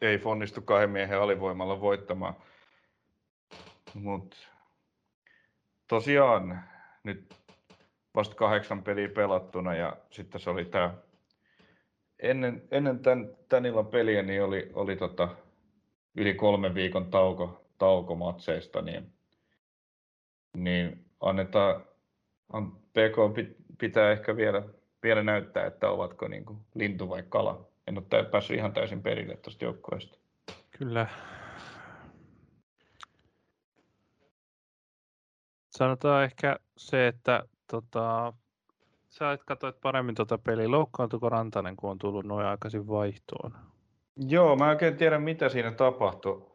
ei onnistu kahden miehen alivoimalla voittamaan. Mutta tosiaan nyt vasta kahdeksan peliä pelattuna ja sitten se oli tämä ennen, ennen tämän, tämän illan peliä niin oli, oli tota, yli kolmen viikon tauko, tauko matseista, niin, niin annetaan, PK pitää ehkä vielä, vielä näyttää, että ovatko niin kuin lintu vai kala en ole päässyt ihan täysin perille tuosta joukkueesta. Kyllä. Sanotaan ehkä se, että tota, sä et katsoit paremmin tuota peliä. Loukkaantuiko Rantanen, kun on tullut noin aikaisin vaihtoon? Joo, mä en oikein tiedä, mitä siinä tapahtui.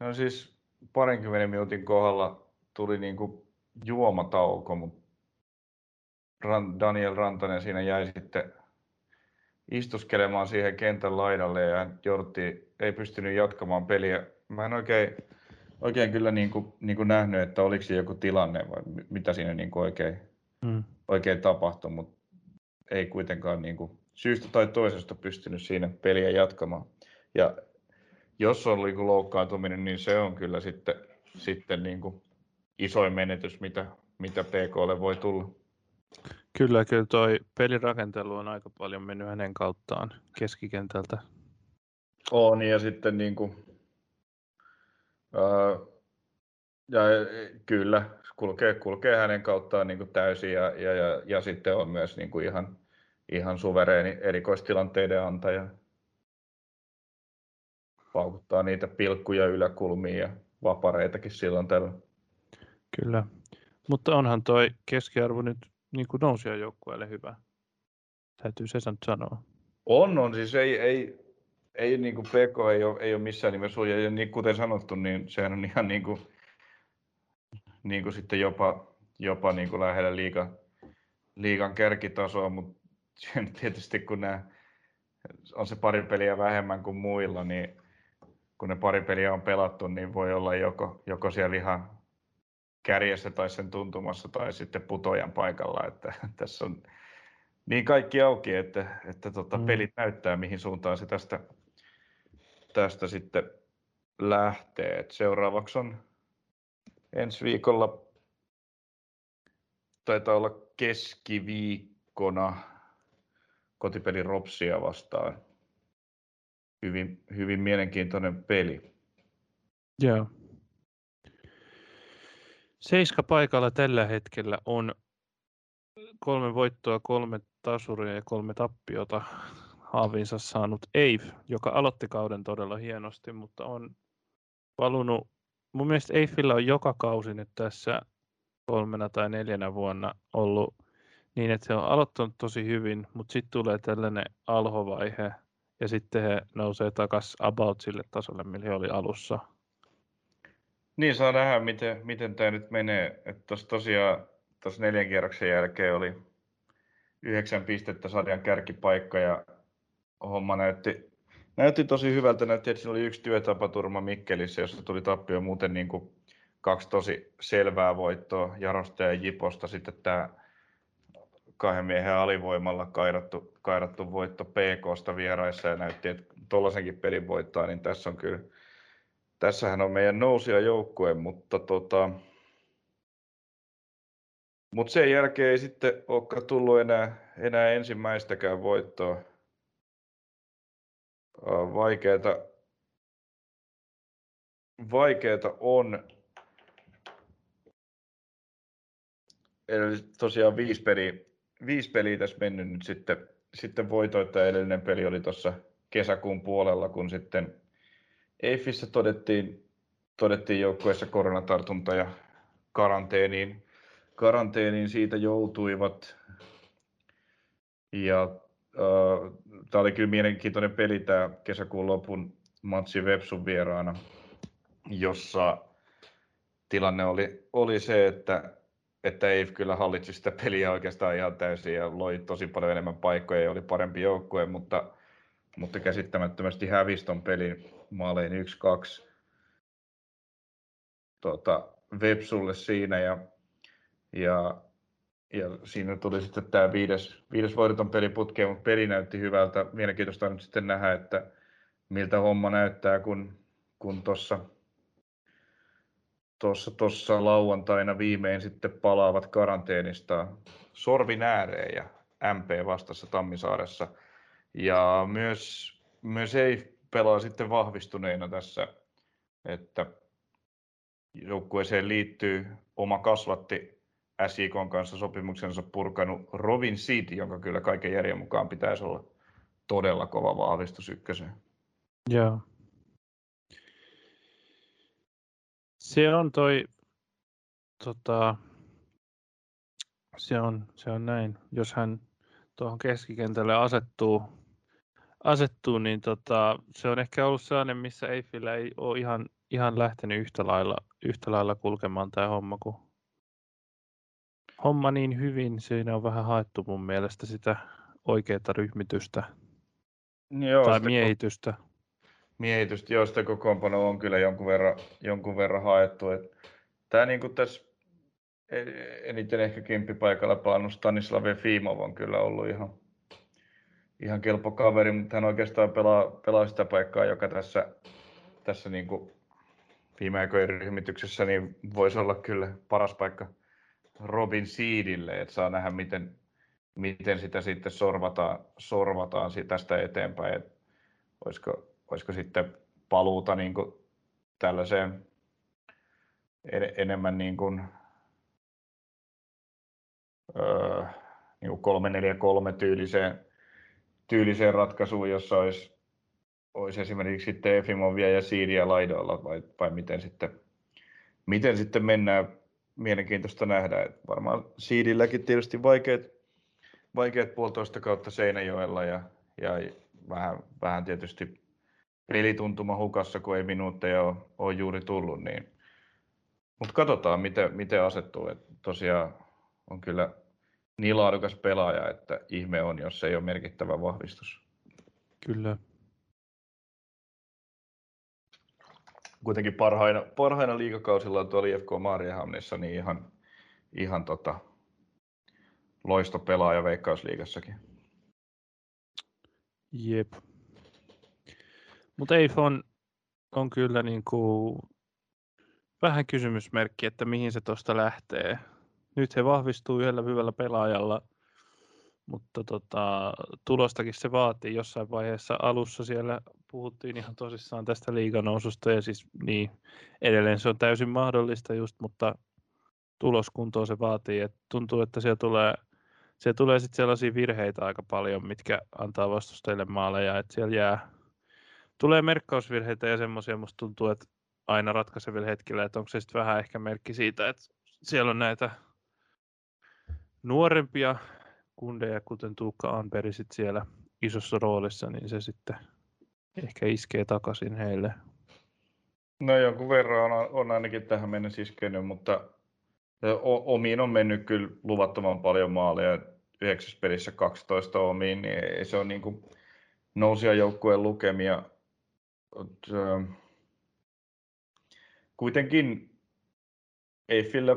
No siis parinkymmenen minuutin kohdalla tuli niinku juomatauko, mutta Daniel Rantanen siinä jäi sitten istuskelemaan siihen kentän laidalle ja jouduttiin, ei pystynyt jatkamaan peliä. Mä en oikein, oikein kyllä niin kuin, niin kuin nähnyt, että oliko se joku tilanne vai mitä siinä niin kuin oikein, mm. oikein tapahtui, mutta ei kuitenkaan niin kuin syystä tai toisesta pystynyt siinä peliä jatkamaan. Ja jos on niin kuin loukkaantuminen, niin se on kyllä sitten, sitten niin kuin isoin menetys, mitä, mitä PKlle voi tulla. Kyllä, kyllä toi pelirakentelu on aika paljon mennyt hänen kauttaan keskikentältä. On, ja sitten niin kuin, ää, ja kyllä, kulkee, kulkee hänen kauttaan niin kuin täysin, ja, ja, ja, ja sitten on myös niin kuin ihan, ihan suvereeni erikoistilanteiden antaja. Paukuttaa niitä pilkkuja yläkulmiin ja vapareitakin silloin tällä. Kyllä, mutta onhan toi keskiarvo nyt niin kuin joukkueelle hyvä. Täytyy se sanoa. On, on. Siis ei, ei, ei niin kuin PK ei ole, ei ole missään nimessä ja niin kuten sanottu, niin sehän on ihan niin kuin, niin kuin sitten jopa, jopa niin kuin lähellä liigan, liigan kärkitasoa, mutta tietysti kun nämä, on se pari peliä vähemmän kuin muilla, niin kun ne pari peliä on pelattu, niin voi olla joko, joko siellä ihan kärjessä tai sen tuntumassa tai sitten putojan paikalla. Että tässä on niin kaikki auki, että, että tota, mm. pelit näyttää, mihin suuntaan se tästä, tästä sitten lähtee. Et seuraavaksi on ensi viikolla taitaa olla keskiviikkona kotipeli Ropsia vastaan. Hyvin, hyvin mielenkiintoinen peli. Joo. Seiska paikalla tällä hetkellä on kolme voittoa, kolme tasuria ja kolme tappiota haavinsa saanut Eif, joka aloitti kauden todella hienosti, mutta on valunut. Mun mielestä Eifillä on joka kausi nyt tässä kolmena tai neljänä vuonna ollut niin, että se on aloittanut tosi hyvin, mutta sitten tulee tällainen alhovaihe ja sitten he nousee takaisin about sille tasolle, millä he oli alussa. Niin, saa nähdä, miten, miten tämä nyt menee. Tos tosiaan tuossa neljän kierroksen jälkeen oli yhdeksän pistettä sarjan kärkipaikka ja homma näytti, näytti tosi hyvältä. Näytti, että siinä oli yksi työtapaturma Mikkelissä, jossa tuli tappio muuten niin kuin kaksi tosi selvää voittoa Jarosta ja Jiposta. Sitten tämä kahden miehen alivoimalla kairattu, kairattu voitto PKsta vieraissa ja näytti, että tuollaisenkin pelin voittaa, niin tässä on kyllä, tässähän on meidän nousia joukkue, mutta tota, mutta sen jälkeen ei sitten olekaan tullut enää, enää ensimmäistäkään voittoa. Vaikeeta, vaikeeta on. Eli tosiaan viisi peliä, viisi peliä tässä mennyt nyt sitten, sitten voitoita. Edellinen peli oli tuossa kesäkuun puolella, kun sitten EIFissä todettiin, todettiin joukkueessa koronatartunta ja karanteeniin karanteeniin siitä joutuivat. Ja tämä oli kyllä mielenkiintoinen peli tämä kesäkuun lopun matsi Vepsun vieraana, jossa tilanne oli, oli se, että, että ei kyllä hallitsi sitä peliä oikeastaan ihan täysin ja loi tosi paljon enemmän paikkoja ja oli parempi joukkue, mutta, mutta käsittämättömästi hävisi ton pelin maalein 1-2 tuota, Vepsulle siinä ja ja, ja siinä tuli sitten tämä viides, viides voideton peli putkeen, mutta peli näytti hyvältä. Mielenkiintoista on nyt sitten nähdä, että miltä homma näyttää, kun, kun tuossa tuossa, tuossa lauantaina viimein sitten palaavat karanteenista sorvin ääreen ja MP vastassa Tammisaaressa. Ja myös, myös ei pelaa sitten vahvistuneena tässä, että joukkueeseen liittyy oma kasvatti SIK kanssa sopimuksensa purkanut Robin Seed, jonka kyllä kaiken järjen mukaan pitäisi olla todella kova vahvistus ykköseen. Joo. Se on toi, tota, se on, se on näin. Jos hän tuohon keskikentälle asettuu, asettuu niin tota, se on ehkä ollut sellainen, missä Eiffillä ei ole ihan, ihan lähtenyt yhtä lailla, yhtä lailla kulkemaan tämä homma kuin homma niin hyvin, siinä on vähän haettu mun mielestä sitä oikeaa ryhmitystä joo, tai miehitystä. Miehitystä, joo, sitä kokoonpano on kyllä jonkun verran, jonkun verran haettu. Et tämä niin kuin tässä e-, eniten ehkä kimppipaikalla pelannut Stanislav Fimov on kyllä ollut ihan, ihan kelpo kaveri, mutta hän oikeastaan pelaa, pelaa sitä paikkaa, joka tässä, tässä niin kuin viime aikojen ryhmityksessä niin voisi olla kyllä paras paikka Robin Seedille, että saa nähdä, miten, miten sitä sitten sorvataan, sorvataan tästä eteenpäin. Että olisiko, olisiko sitten paluuta niin kuin tällaiseen enemmän niin kuin, öö, niin kuin 3-4-3 tyyliseen, tyyliseen ratkaisuun, jossa olisi, olisi esimerkiksi sitten Efimovia ja Siidia laidoilla, vai, vai miten, sitten, miten sitten mennään mielenkiintoista nähdä. Että varmaan Siidilläkin tietysti vaikeat, vaikeat puolitoista kautta Seinäjoella ja, ja vähän, vähän tietysti pelituntuma hukassa, kun ei minuutteja ole, ole juuri tullut. Niin. Mutta katsotaan, miten, miten asettuu. Et tosiaan on kyllä niin laadukas pelaaja, että ihme on, jos se ei ole merkittävä vahvistus. Kyllä. Kuitenkin parhaina, parhaina liikakausilla tuolla IFK Maariahamnissa, niin ihan, ihan tota, loisto pelaaja Veikkausliigassakin. Jep. Mutta on, on kyllä niin kuin vähän kysymysmerkki, että mihin se tuosta lähtee. nyt he vahvistuu yhdellä hyvällä pelaajalla, mutta tota, tulostakin se vaatii jossain vaiheessa. Alussa siellä puhuttiin ihan tosissaan tästä liiganoususta ja siis niin, edelleen se on täysin mahdollista just, mutta tuloskuntoa se vaatii. Et tuntuu, että siellä tulee, siellä tulee sitten sellaisia virheitä aika paljon, mitkä antaa vastustajille maaleja, että siellä jää, tulee merkkausvirheitä ja semmoisia, musta tuntuu, että aina ratkaisevilla hetkillä, että onko se sitten vähän ehkä merkki siitä, että siellä on näitä nuorempia kundeja, kuten Tuukka Anperi sit siellä isossa roolissa, niin se sitten ehkä iskee takaisin heille. No jonkun verran on, on ainakin tähän mennessä iskenyt, mutta omiin on mennyt kyllä luvattoman paljon maaleja. Yhdeksäs pelissä 12 omiin, niin ei se on niin kuin nousia joukkueen lukemia. Kuitenkin Eiffillä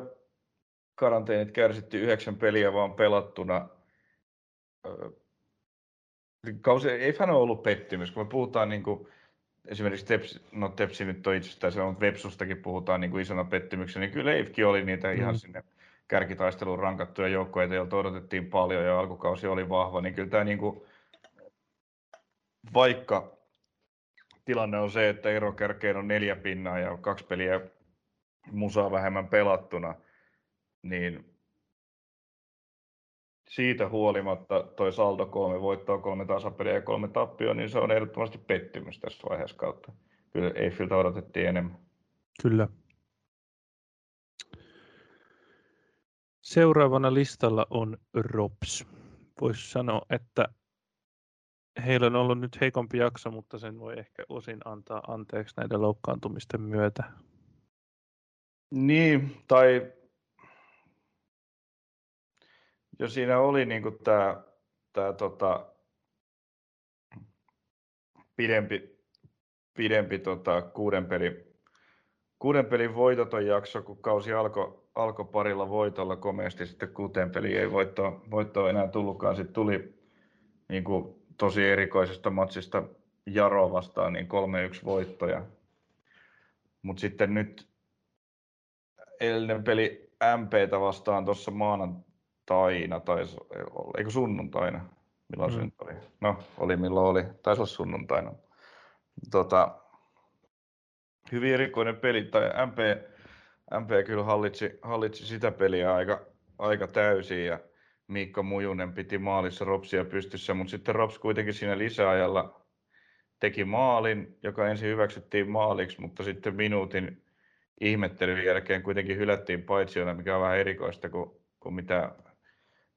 karanteenit kärsitty yhdeksän peliä vaan pelattuna. Kausi, ei hän ole ollut pettymys, kun me puhutaan niin kuin, esimerkiksi Tepsi, no Tepsi nyt on itsestään se on, Vepsustakin puhutaan niin kuin isona pettymyksenä, niin kyllä Eifkin oli niitä mm. ihan sinne kärkitaisteluun rankattuja joukkoja, joilta odotettiin paljon ja alkukausi oli vahva, niin kyllä tämä niin kuin, vaikka tilanne on se, että ero kärkeen on neljä pinnaa ja kaksi peliä musaa vähemmän pelattuna, niin siitä huolimatta toi saldo kolme voittoa, kolme tasapeliä ja kolme tappioa, niin se on ehdottomasti pettymys tässä vaiheessa kautta. Kyllä Eiffiltä odotettiin enemmän. Kyllä. Seuraavana listalla on Rops. Voisi sanoa, että heillä on ollut nyt heikompi jakso, mutta sen voi ehkä osin antaa anteeksi näiden loukkaantumisten myötä. Niin, tai jo siinä oli niin tämä tää, tota, pidempi, pidempi tota, kuuden, peli, kuuden pelin voitoton jakso, kun kausi alkoi alko parilla voitolla komeasti, sitten kuuteen peliin ei voittoa, voittoa enää tullutkaan. Sitten tuli niin kuin, tosi erikoisesta matsista Jaro vastaan niin 3-1 voittoja. Mutta sitten nyt eilinen peli MPtä vastaan tuossa maanantaina, tai eikö sunnuntaina, milloin mm. se nyt oli? No, oli milloin oli, taisi olla sunnuntaina. Tota, hyvin erikoinen peli, tai MP, MP kyllä hallitsi, hallitsi sitä peliä aika, aika täysin, ja Miikka Mujunen piti maalissa Ropsia pystyssä, mutta sitten Rops kuitenkin siinä lisäajalla teki maalin, joka ensin hyväksyttiin maaliksi, mutta sitten minuutin ihmettelyn jälkeen kuitenkin hylättiin paitsiona, mikä on vähän erikoista, kun, kun mitä,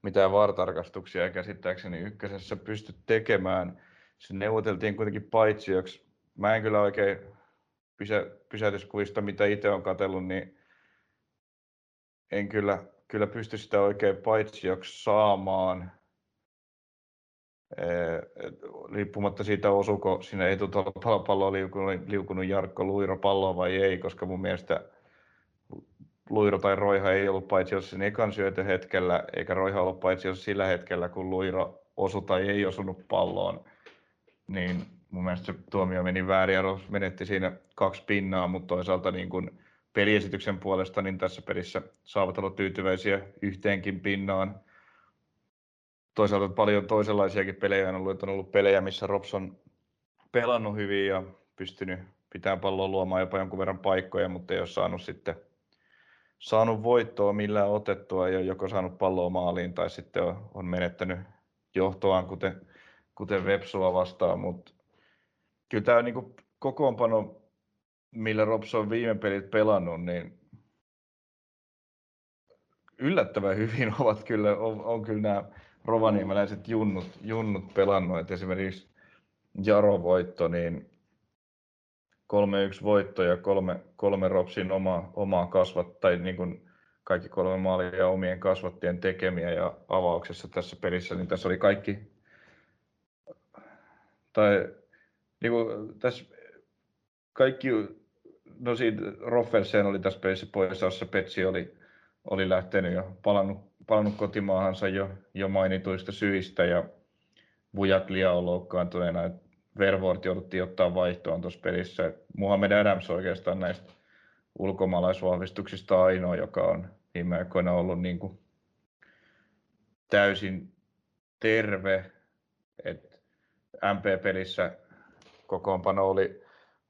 mitään vartarkastuksia käsittääkseni ykkösessä pysty tekemään. Se neuvoteltiin kuitenkin paitsioksi. Mä en kyllä oikein pysä, pysäytyskuvista, mitä itse on katsellut, niin en kyllä kyllä pysty sitä oikein paitsioksi saamaan. riippumatta siitä osuko sinne etupalloon liukunut, liukunut Jarkko Luiro palloa vai ei, koska mun mielestä Luiro tai Roiha ei ollut paitsi jos sen ekan syötön hetkellä, eikä Roiha ollut paitsi sillä hetkellä, kun Luiro osu tai ei osunut palloon, niin mun mielestä se tuomio meni väärin ja menetti siinä kaksi pinnaa, mutta toisaalta niin kuin peliesityksen puolesta, niin tässä pelissä saavat olla tyytyväisiä yhteenkin pinnaan. Toisaalta paljon toisenlaisiakin pelejä on ollut, on ollut pelejä, missä Robs on pelannut hyvin ja pystynyt pitämään palloa luomaan jopa jonkun verran paikkoja, mutta ei ole saanut sitten saanut voittoa millään otettua ja joko saanut palloa maaliin tai sitten on, on menettänyt johtoaan, kuten, kuten Vepsua vastaan, mutta kyllä tämä niin kokoonpano millä Robson on viime pelit pelannut, niin yllättävän hyvin ovat kyllä, on, on kyllä nämä rovaniemeläiset junnut, junnut pelannut. Et esimerkiksi Jaro voitto, niin 3-1 voitto ja kolme, kolme Ropsin oma, omaa kasvat, tai niin kuin kaikki kolme maalia omien kasvattien tekemiä ja avauksessa tässä pelissä, niin tässä oli kaikki, tai niin kuin tässä kaikki, no siinä Roffelsen oli tässä pelissä poissa, jossa Petsi oli, oli lähtenyt jo, palannut, palannut kotimaahansa jo, jo mainituista syistä ja Bujatlia on loukkaantuneena, että Vervoort jouduttiin ottaa vaihtoon tuossa pelissä. Muhammed Adams oikeastaan näistä ulkomaalaisvahvistuksista ainoa, joka on viime aikoina ollut niin kuin täysin terve. Et MP-pelissä kokoonpano oli,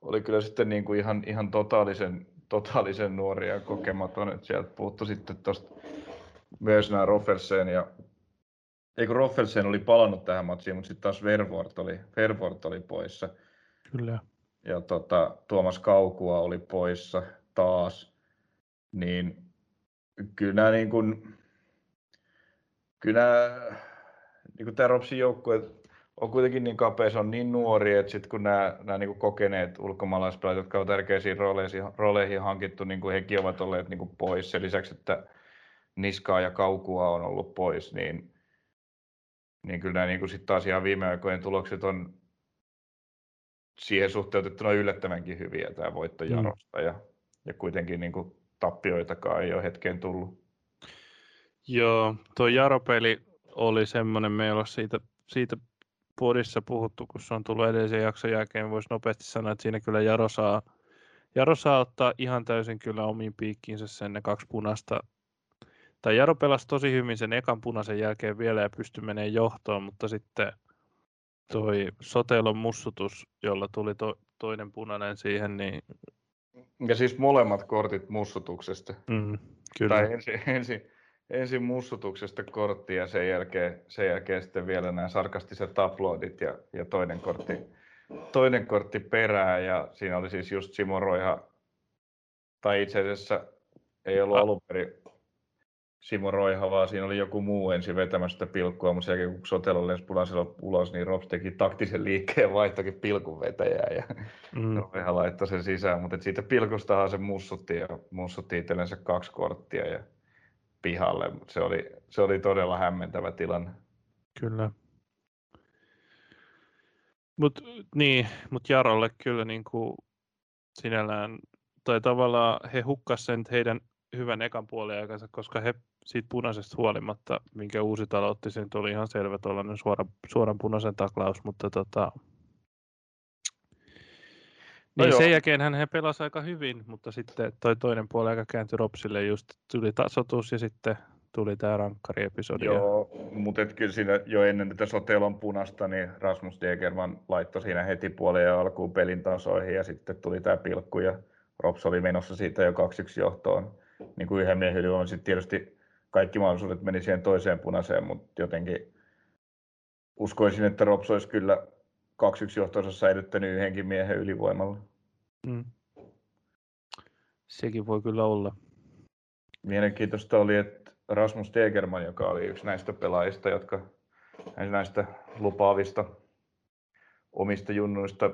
oli kyllä sitten niin kuin ihan, ihan totaalisen, totaalisen nuoria kokematon. Et sieltä puuttu sitten tuosta myös nämä Roffelsen ja Eikö Roffelsen oli palannut tähän matsiin, mutta sitten taas Vervort oli, Vervort oli poissa. Kyllä. Ja tota, Tuomas Kaukua oli poissa taas. Niin kyllä nämä niin kuin, kyllä nämä, niin kuin tämä Ropsin joukkue on kuitenkin niin kapea, se on niin nuori, että sitten kun nämä, nämä niin kuin kokeneet ulkomaalaispelaajat, jotka on tärkeisiin rooleihin, rooleihin hankittu, niin kuin hekin ovat olleet niin kuin pois. Sen lisäksi, että Niskaa ja Kaukua on ollut pois, niin, niin kyllä nämä niin kuin sitten taas ihan viime aikojen tulokset on siihen suhteutettuna yllättävänkin hyviä tämä voitto mm. Ja, ja kuitenkin niin kuin tappioitakaan ei ole hetkeen tullut. Joo, tuo Jaropeli oli semmoinen, meillä on siitä, siitä podissa puhuttu, kun se on tullut edellisen jakson jälkeen, voisi nopeasti sanoa, että siinä kyllä Jaro saa, Jaro saa ottaa ihan täysin kyllä omiin piikkiinsä sen ne kaksi punasta. Tai Jaro pelasi tosi hyvin sen ekan punaisen jälkeen vielä ja pystyi menemään johtoon, mutta sitten toi Sotelon mussutus, jolla tuli to, toinen punainen siihen, niin... Ja siis molemmat kortit mussutuksesta. Mm, kyllä. Tai ensin, ensin, ensin mussutuksesta kortti ja sen jälkeen, sen jälkeen sitten vielä nämä sarkastiset uploadit ja, ja toinen, kortti, toinen kortti perään. Ja siinä oli siis just Simo Roiha, tai itse asiassa ei ollut alun perin Simo Roiha, vaan siinä oli joku muu ensin vetämästä pilkkua, mutta sen jälkeen kun Sotelo lensi punaisella ulos, niin Rops teki taktisen liikkeen vaihtokin pilkun vetäjää ja mm. Roiha laittoi sen sisään, mutta siitä pilkustahan se mussutti ja mussutti itsellensä kaksi korttia ja pihalle, mutta se oli, se oli todella hämmentävä tilanne. Kyllä. Mutta niin, mut Jarolle kyllä niin kuin sinällään, tai tavallaan he hukkasivat sen heidän hyvän ekan puolen aikansa, koska he siitä punaisesta huolimatta, minkä uusi talo otti, sen oli ihan selvä tuollainen suora, suoran punaisen taklaus, mutta tota, No niin sen jälkeen hän he pelasi aika hyvin, mutta sitten toi toinen puoli aika kääntyi Ropsille, just tuli tasotus ja sitten tuli tämä rankkari-episodi. Joo, mutta kyllä siinä jo ennen tätä Sotelon punasta, niin Rasmus Degerman laittoi siinä heti puoleen ja alkuun pelin tasoihin ja sitten tuli tämä pilkku ja Rops oli menossa siitä jo 2-1 johtoon niin kuin yhden miehen on sitten tietysti kaikki mahdollisuudet meni siihen toiseen punaiseen, mutta jotenkin uskoisin, että Rops olisi kyllä 2-1 johtoonsa säilyttänyt yhdenkin miehen ylivoimalla. Mm. Sekin voi kyllä olla. Mielenkiintoista oli, että Rasmus Degerman, joka oli yksi näistä pelaajista, jotka näistä lupaavista omista junnuista,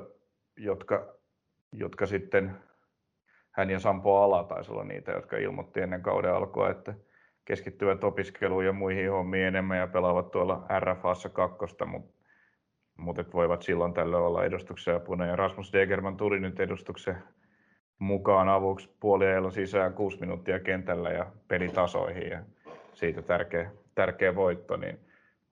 jotka, jotka sitten hän ja Sampo Ala taisi olla niitä, jotka ilmoitti ennen kauden alkua, että keskittyvät opiskeluun ja muihin hommiin enemmän ja pelaavat tuolla RFAssa kakkosta, mutta mut voivat silloin tällöin olla edustuksen apuna. Ja Rasmus Degerman tuli nyt edustuksen mukaan avuksi puoliajalla sisään kuusi minuuttia kentällä ja pelitasoihin ja siitä tärkeä, tärkeä voitto, niin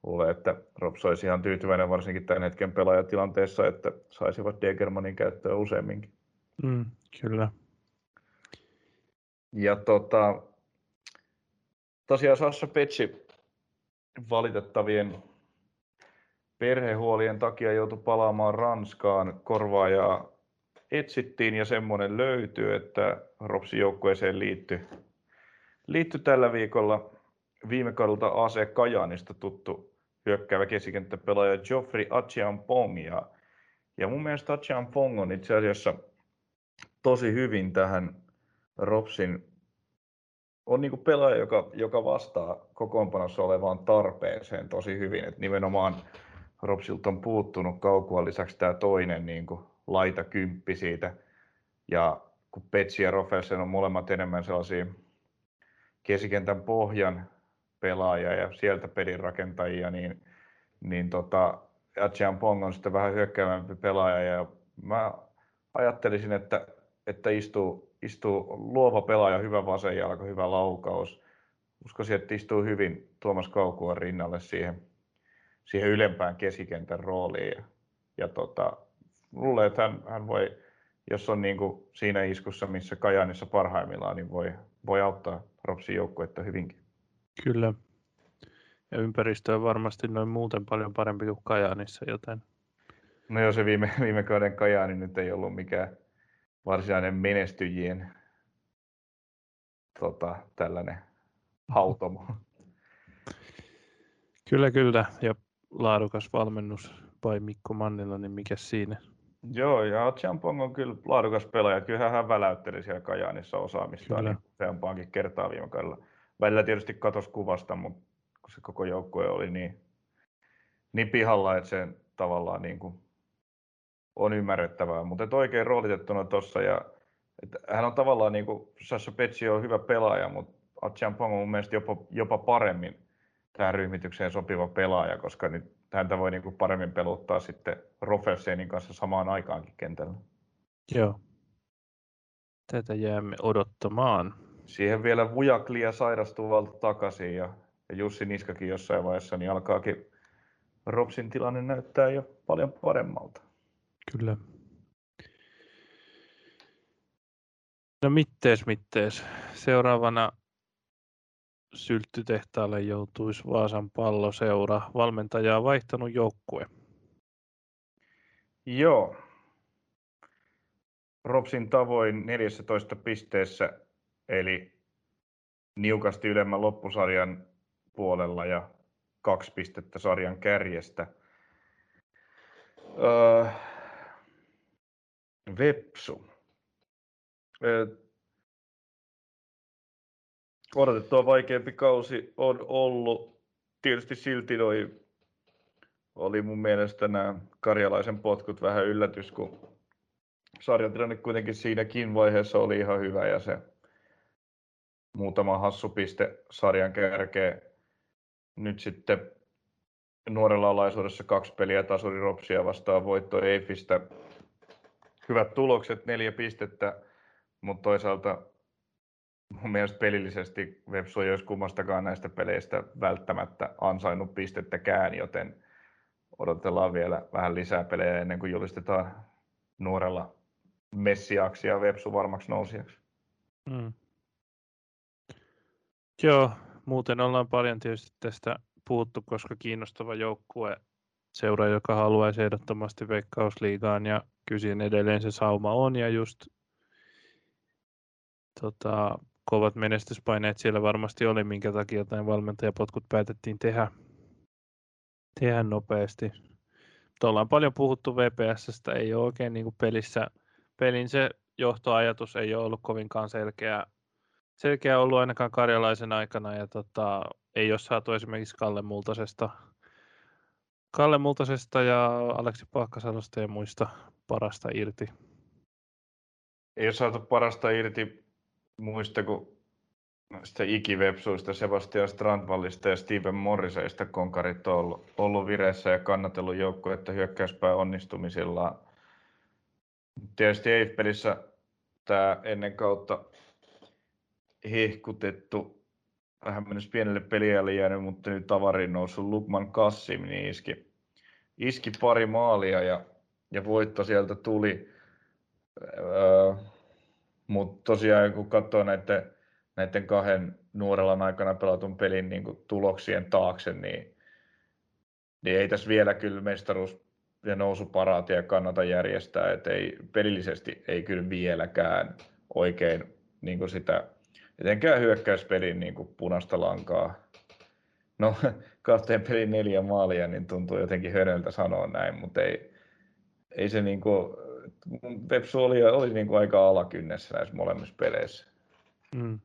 luulen, että Rops olisi ihan tyytyväinen varsinkin tämän hetken pelaajatilanteessa, että saisivat Degermanin käyttöön useamminkin. Mm, kyllä. Ja tota, tosiaan Sassa Petsi valitettavien perhehuolien takia joutui palaamaan Ranskaan. Korvaajaa etsittiin ja semmoinen löytyi, että Ropsin joukkueeseen liittyi, liittyi tällä viikolla viime kaudelta AC Kajanista tuttu hyökkäävä keskikenttäpelaaja Geoffrey Achiampong. Ja, ja mun mielestä Achiampong on itse asiassa tosi hyvin tähän Ropsin on niin pelaaja, joka, joka vastaa kokoonpanossa olevaan tarpeeseen tosi hyvin. Et nimenomaan Ropsilta on puuttunut kaukua lisäksi tämä toinen niin laita kymppi siitä. Ja kun Petsi ja Roffelsen on molemmat enemmän sellaisia kesikentän pohjan pelaajia ja sieltä pelin rakentajia, niin, niin tota, Achian Pong on sitten vähän hyökkäävämpi pelaaja ja mä ajattelisin, että, että istuu istuu luova pelaaja, hyvä vasenjalka, hyvä laukaus. Uskoisin, että istuu hyvin Tuomas Kaukuan rinnalle siihen, siihen ylempään keskikentän rooliin. Ja, ja tota, luulen, että hän, hän voi, jos on niin kuin siinä iskussa, missä Kajanissa parhaimmillaan, niin voi, voi auttaa Ropsin joukkuetta hyvinkin. Kyllä. Ja ympäristö on varmasti noin muuten paljon parempi kuin Kajaanissa, joten... No joo, se viime, viime kauden Kajaani nyt ei ollut mikään varsinainen menestyjien tota, tällainen hautomo. Kyllä, kyllä. Ja laadukas valmennus vai Mikko Mannilla, niin mikä siinä? Joo, ja Champong on kyllä laadukas pelaaja. Kyllähän hän väläytteli siellä Kajaanissa osaamista niin useampaankin kertaa viime kaudella. Välillä tietysti katos kuvasta, mutta kun se koko joukkue oli niin, niin pihalla, että se tavallaan niin kuin on ymmärrettävää. Mutta oikein roolitettuna tuossa ja että hän on tavallaan niin kuin Sasha Petsi on hyvä pelaaja, mutta Achampong on mun mielestä jopa, jopa paremmin tähän ryhmitykseen sopiva pelaaja, koska nyt häntä voi niin kuin paremmin peluttaa sitten Rofelsenin kanssa samaan aikaankin kentällä. Joo. Tätä jäämme odottamaan. Siihen vielä Vujaklia sairastuu valta takaisin ja, ja Jussi Niskakin jossain vaiheessa, niin alkaakin Ropsin tilanne näyttää jo paljon paremmalta. Kyllä. No mittees, mittees. Seuraavana sylttytehtaalle joutuisi Vaasan palloseura. Valmentaja on vaihtanut joukkue. Joo. Ropsin tavoin 14 pisteessä, eli niukasti ylemmän loppusarjan puolella ja kaksi pistettä sarjan kärjestä. Öö, Vepsu. Odotettua vaikeampi kausi on ollut. Tietysti silti noi oli mun mielestä nämä karjalaisen potkut vähän yllätys, kun sarjatilanne kuitenkin siinäkin vaiheessa oli ihan hyvä ja se muutama hassu piste sarjan kärkeä. Nyt sitten nuorella alaisuudessa kaksi peliä tasuri Ropsia vastaan voitto Eifistä. Hyvät tulokset, neljä pistettä, mutta toisaalta mun mielestä pelillisesti Vepsu ei olisi kummastakaan näistä peleistä välttämättä ansainnut pistettäkään, joten odotellaan vielä vähän lisää pelejä ennen kuin julistetaan nuorella Messiaksi ja Vepsu varmaksi nousijaksi. Mm. Joo, muuten ollaan paljon tietysti tästä puhuttu, koska kiinnostava joukkue seura, joka haluaisi ehdottomasti veikkausliigaan ja kysyin edelleen se sauma on ja just tota, kovat menestyspaineet siellä varmasti oli, minkä takia jotain valmentajapotkut päätettiin tehdä, tehdä nopeasti. Mutta ollaan paljon puhuttu VPSstä, ei ole oikein niin pelissä, pelin se johtoajatus ei ole ollut kovinkaan selkeä, selkeä ollut ainakaan karjalaisen aikana ja tota, ei ole saatu esimerkiksi Kalle Multasesta, Kalle Multasesta ja Aleksi Paakkasalosta ja muista parasta irti. Ei ole saatu parasta irti muista kuin sitä ikivepsuista Sebastian Strandvallista ja Steven Morriseista konkarit on ollut, ollut vireessä ja kannatellut joukkuetta hyökkäyspää onnistumisillaan. Tietysti EIF-pelissä tämä ennen kautta hehkutettu, vähän mennessä pienelle peliajalle jäänyt, mutta nyt tavarin noussut Lukman Kassim, niin iski, iski pari maalia ja, ja voitto sieltä tuli. Öö, mutta tosiaan kun katsoo näiden, näiden kahden nuorella aikana pelatun pelin niin kuin tuloksien taakse, niin, niin ei tässä vielä kyllä mestaruus ja nousuparaatia kannata järjestää, että ei, pelillisesti ei kyllä vieläkään oikein niin kuin sitä, etenkään hyökkäyspelin niin kuin punaista lankaa. No, kahteen pelin neljä maalia, niin tuntuu jotenkin hönöltä sanoa näin, mutta ei, ei se niin kuin, Pepsu oli, oli niin kuin aika alakynnessä näissä molemmissa peleissä. Mm.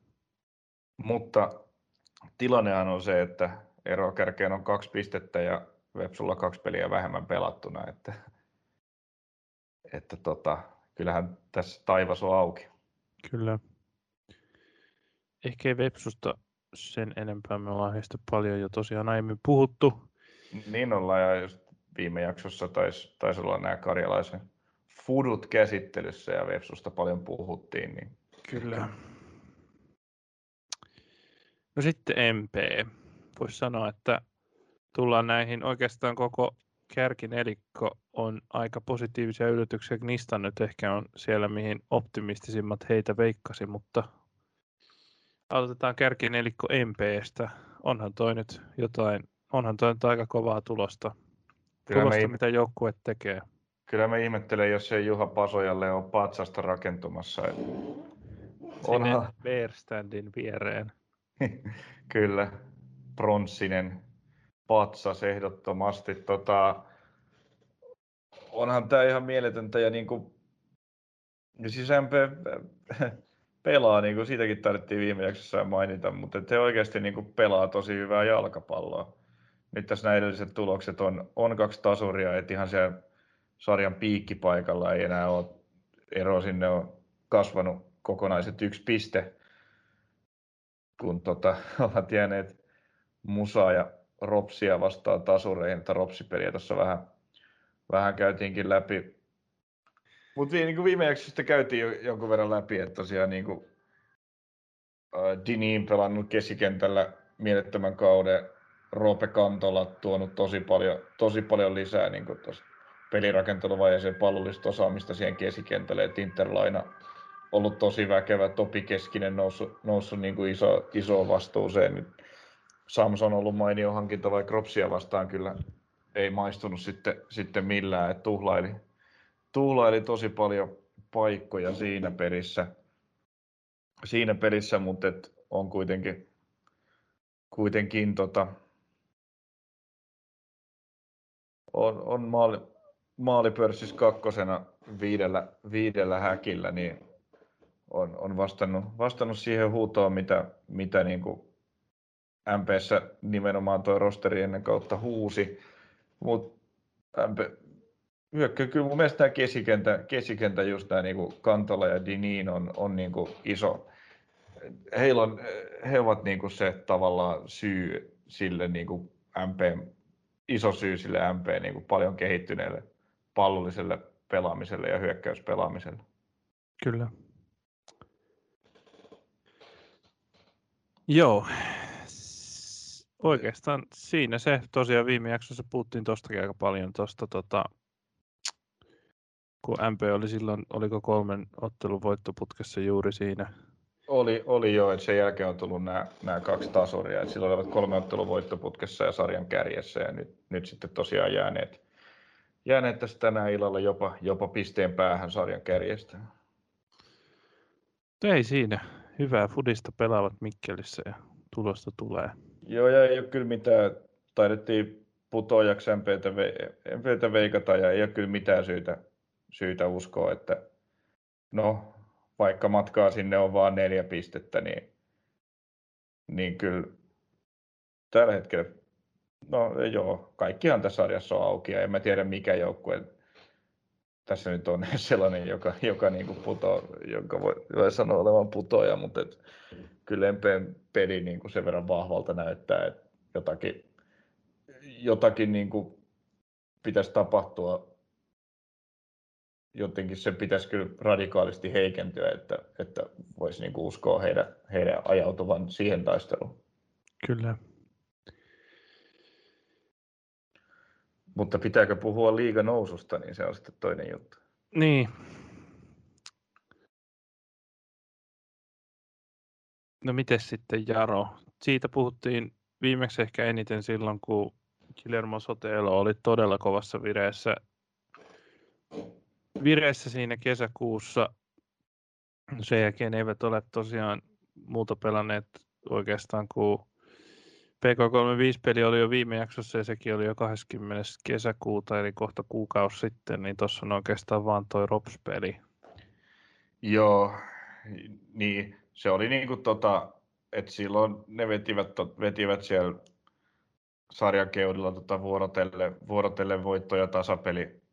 Mutta tilannehan on se, että ero kärkeen on kaksi pistettä ja Vepsulla kaksi peliä vähemmän pelattuna, että, että tota, kyllähän tässä taivas on auki. Kyllä. Ehkä Vepsusta sen enempää, me ollaan heistä paljon jo tosiaan aiemmin puhuttu. Niin ollaan, ja just viime jaksossa taisi, taisi olla nämä karjalaisen fudut käsittelyssä ja Vepsusta paljon puhuttiin. Niin... Kyllä. No sitten MP. Voisi sanoa, että tullaan näihin oikeastaan koko kärkinelikko on aika positiivisia yllätyksiä. Gnista nyt ehkä on siellä, mihin optimistisimmat heitä veikkasi, mutta Aloitetaan kärkinelikko MPstä. Onhan toi nyt jotain, onhan toi nyt aika kovaa tulosta. Kyllä tulosta, me, mitä joukkue tekee. kyllä me ihmettelen, jos ei Juha Pasojalle ole patsasta rakentumassa. Onhan, Bearstandin viereen. kyllä, pronssinen patsas ehdottomasti. Tota, onhan tämä ihan mieletöntä ja niin kuin, ja siis MP pelaa, niin kuin siitäkin tarvittiin viime jaksossa mainita, mutta he oikeasti niin kuin pelaa tosi hyvää jalkapalloa. Nyt tässä nämä edelliset tulokset on, on kaksi tasuria, että ihan siellä sarjan piikkipaikalla ei enää ole ero sinne on kasvanut kokonaiset yksi piste, kun tota, ovat jääneet Musaa ja Ropsia vastaan tasureihin, että Ropsipeliä tuossa vähän, vähän käytiinkin läpi. Mutta niin viime jaksossa käytiin jo jonkun verran läpi, että tosiaan niin kuin, äh, Diniin pelannut keskikentällä mielettömän kauden, Roope Kantola tuonut tosi paljon, tosi paljon lisää niin kuin pallollista osaamista siihen keskikentälle, että Interlaina ollut tosi väkevä, Topi Keskinen noussut, noussut niin kuin iso, iso vastuuseen. Nyt Samson on ollut mainio hankinta, vai Kropsia vastaan kyllä ei maistunut sitten, sitten millään, että tuhlaili, tuhlaili tosi paljon paikkoja siinä pelissä, siinä pelissä mutta et on kuitenkin, kuitenkin tota, on, on maali, maalipörssissä kakkosena viidellä, viidellä häkillä, niin on, on vastannut, vastannut siihen huutoon, mitä, mitä niin kuin MPssä nimenomaan tuo rosteri ennen kautta huusi. Mutta hyökkä, kyllä mun mielestä tämä keskikentä, keskikentä just tämä niin Kantola ja Dinin on, on niin kuin iso. Heillä on, he ovat niin kuin se tavallaan syy sille niin kuin MP, iso syy sille MP niin kuin paljon kehittyneelle pallolliselle pelaamiselle ja hyökkäyspelaamiselle. Kyllä. Joo. Oikeastaan siinä se. Tosiaan viime jaksossa puhuttiin tostakin aika paljon tuosta, tota, kun MP oli silloin, oliko kolmen ottelun voittoputkessa juuri siinä. Oli, oli jo, että sen jälkeen on tullut nämä, nämä kaksi tasuria. Että silloin olivat kolme ottelun voittoputkessa ja sarjan kärjessä ja nyt, nyt sitten tosiaan jääneet, jääneet tästä tänään illalla jopa, jopa pisteen päähän sarjan kärjestä. Ei siinä. Hyvää fudista pelaavat Mikkelissä ja tulosta tulee. Joo, ja ei ole kyllä mitään, taidettiin putoajaksi MPtä, MPtä veikata ja ei ole kyllä mitään syytä, syytä uskoa, että no, vaikka matkaa sinne on vain neljä pistettä, niin, niin kyllä tällä hetkellä, no joo, kaikkihan tässä sarjassa on auki ja en mä tiedä mikä joukkue tässä nyt on sellainen, joka, joka niin kuin puto, jonka voi, voi sanoa olevan putoja, mutta et, kyllä Empeen peli niin kuin sen verran vahvalta näyttää, että jotakin, jotakin niin kuin pitäisi tapahtua. Jotenkin se pitäisi kyllä radikaalisti heikentyä, että, että voisi niin kuin uskoa heidän, heidän ajautuvan siihen taisteluun. Kyllä. Mutta pitääkö puhua liiga noususta, niin se on sitten toinen juttu. Niin. No miten sitten Jaro? Siitä puhuttiin viimeksi ehkä eniten silloin, kun Guillermo Sotelo oli todella kovassa vireessä, vireessä siinä kesäkuussa. Sen jälkeen eivät ole tosiaan muuta pelanneet oikeastaan kuin PK35-peli oli jo viime jaksossa ja sekin oli jo 20. kesäkuuta, eli kohta kuukausi sitten, niin tuossa on oikeastaan vaan toi Rops-peli. Joo, niin se oli niin kuin tota, että silloin ne vetivät, vetivät siellä sarjan keudilla tota vuorotelle, vuorotelle voitto- ja tasapeli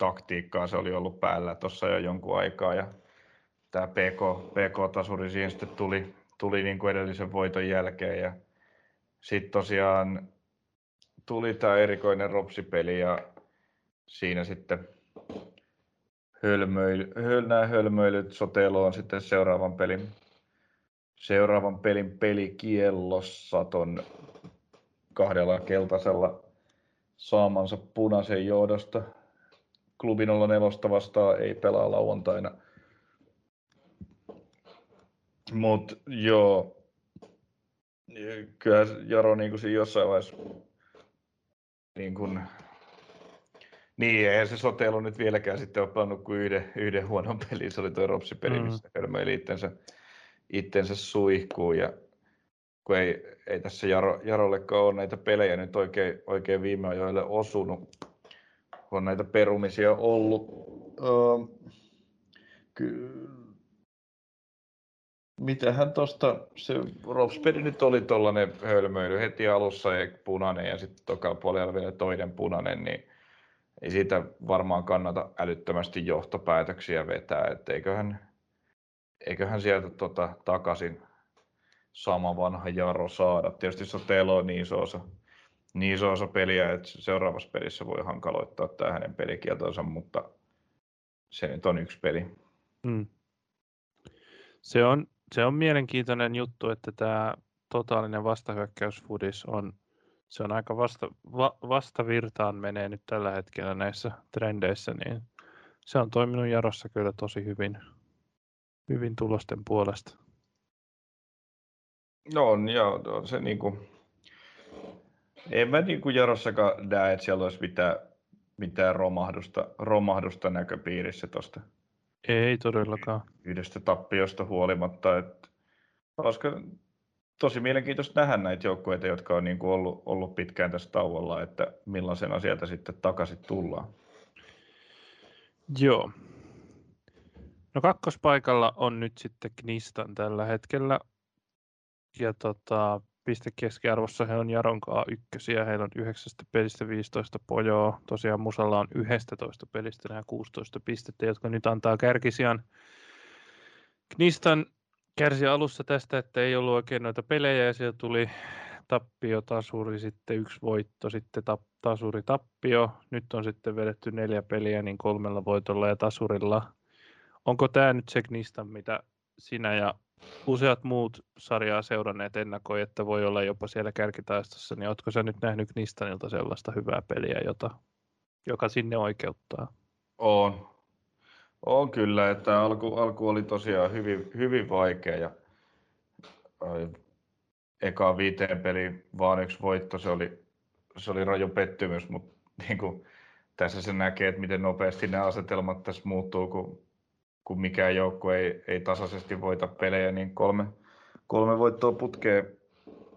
taktiikkaa se oli ollut päällä tuossa jo jonkun aikaa ja tämä PK, PK-tasuri siihen sitten tuli, tuli niin kuin edellisen voiton jälkeen ja sitten tosiaan tuli tämä erikoinen ropsipeli ja siinä sitten hölmöily, höl, nämä hölmöilyt soteloon sitten seuraavan pelin, seuraavan pelin pelikiellossa ton kahdella keltaisella saamansa punaisen johdosta. Klubi 04 vastaan ei pelaa lauantaina. Mutta joo, kyllä Jaro niin kuin jossain vaiheessa niin kuin, niin, eihän se soteilu nyt vieläkään sitten ole pelannut kuin yhden, yhden huonon pelin. Se oli tuo Ropsi-peli, mm. missä hölmöili itsensä, itsensä suihkuun. Ja kun ei, ei tässä Jaro, Jarollekaan ole näitä pelejä nyt oikein, oikein viime ajoille osunut, on näitä perumisia ollut. Kyllä mitähän tuosta, se Ropspedi nyt oli tuollainen hölmöily heti alussa ja punainen ja sitten toka puolella vielä toinen punainen, niin ei siitä varmaan kannata älyttömästi johtopäätöksiä vetää, että eiköhän, sieltä tota, takaisin sama vanha Jaro saada. Tietysti Sotelo on niin iso osa, niin iso osa peliä, että seuraavassa pelissä voi hankaloittaa tämä hänen pelikieltonsa, mutta se nyt on yksi peli. Hmm. Se on, se on mielenkiintoinen juttu, että tämä totaalinen vastahyökkäysfudis on, se on aika vasta, va, vastavirtaan menee nyt tällä hetkellä näissä trendeissä, niin se on toiminut Jarossa kyllä tosi hyvin, hyvin tulosten puolesta. No on, ja on se niinku, en mä niinku Jarossakaan näe, että siellä olisi mitään, mitään romahdusta, romahdusta näköpiirissä tuosta ei todellakaan. Yhdestä tappiosta huolimatta. Että koska tosi mielenkiintoista nähdä näitä joukkueita, jotka on niin kuin ollut, ollut pitkään tässä tauolla, että millaisena sieltä sitten takaisin tullaan. Joo. No kakkospaikalla on nyt sitten Knistan tällä hetkellä. Ja tota, pistekeskiarvossa he on Jaronkaa ykkösiä. Heillä on 9 pelistä 15 pojoa. Tosiaan Musalla on 11 pelistä nämä 16 pistettä, jotka nyt antaa kärkisijan. Knistan kärsi alussa tästä, että ei ollut oikein noita pelejä ja siellä tuli tappio, tasuri, sitten yksi voitto, sitten tap, tasuri, tappio. Nyt on sitten vedetty neljä peliä niin kolmella voitolla ja tasurilla. Onko tämä nyt se Knistan, mitä sinä ja useat muut sarjaa seuranneet ennakoi, että voi olla jopa siellä kärkitaistossa, niin oletko sä nyt nähnyt Knistanilta sellaista hyvää peliä, jota, joka sinne oikeuttaa? On. On kyllä, että alku, alku oli tosiaan hyvin, hyvin vaikea ja eka viiteen peli vaan yksi voitto, se oli, se oli raju pettymys, mutta niin kuin, tässä se näkee, että miten nopeasti ne asetelmat tässä muuttuu, kun kun mikään joukko ei, ei tasaisesti voita pelejä, niin kolme, kolme voittoa putkeen,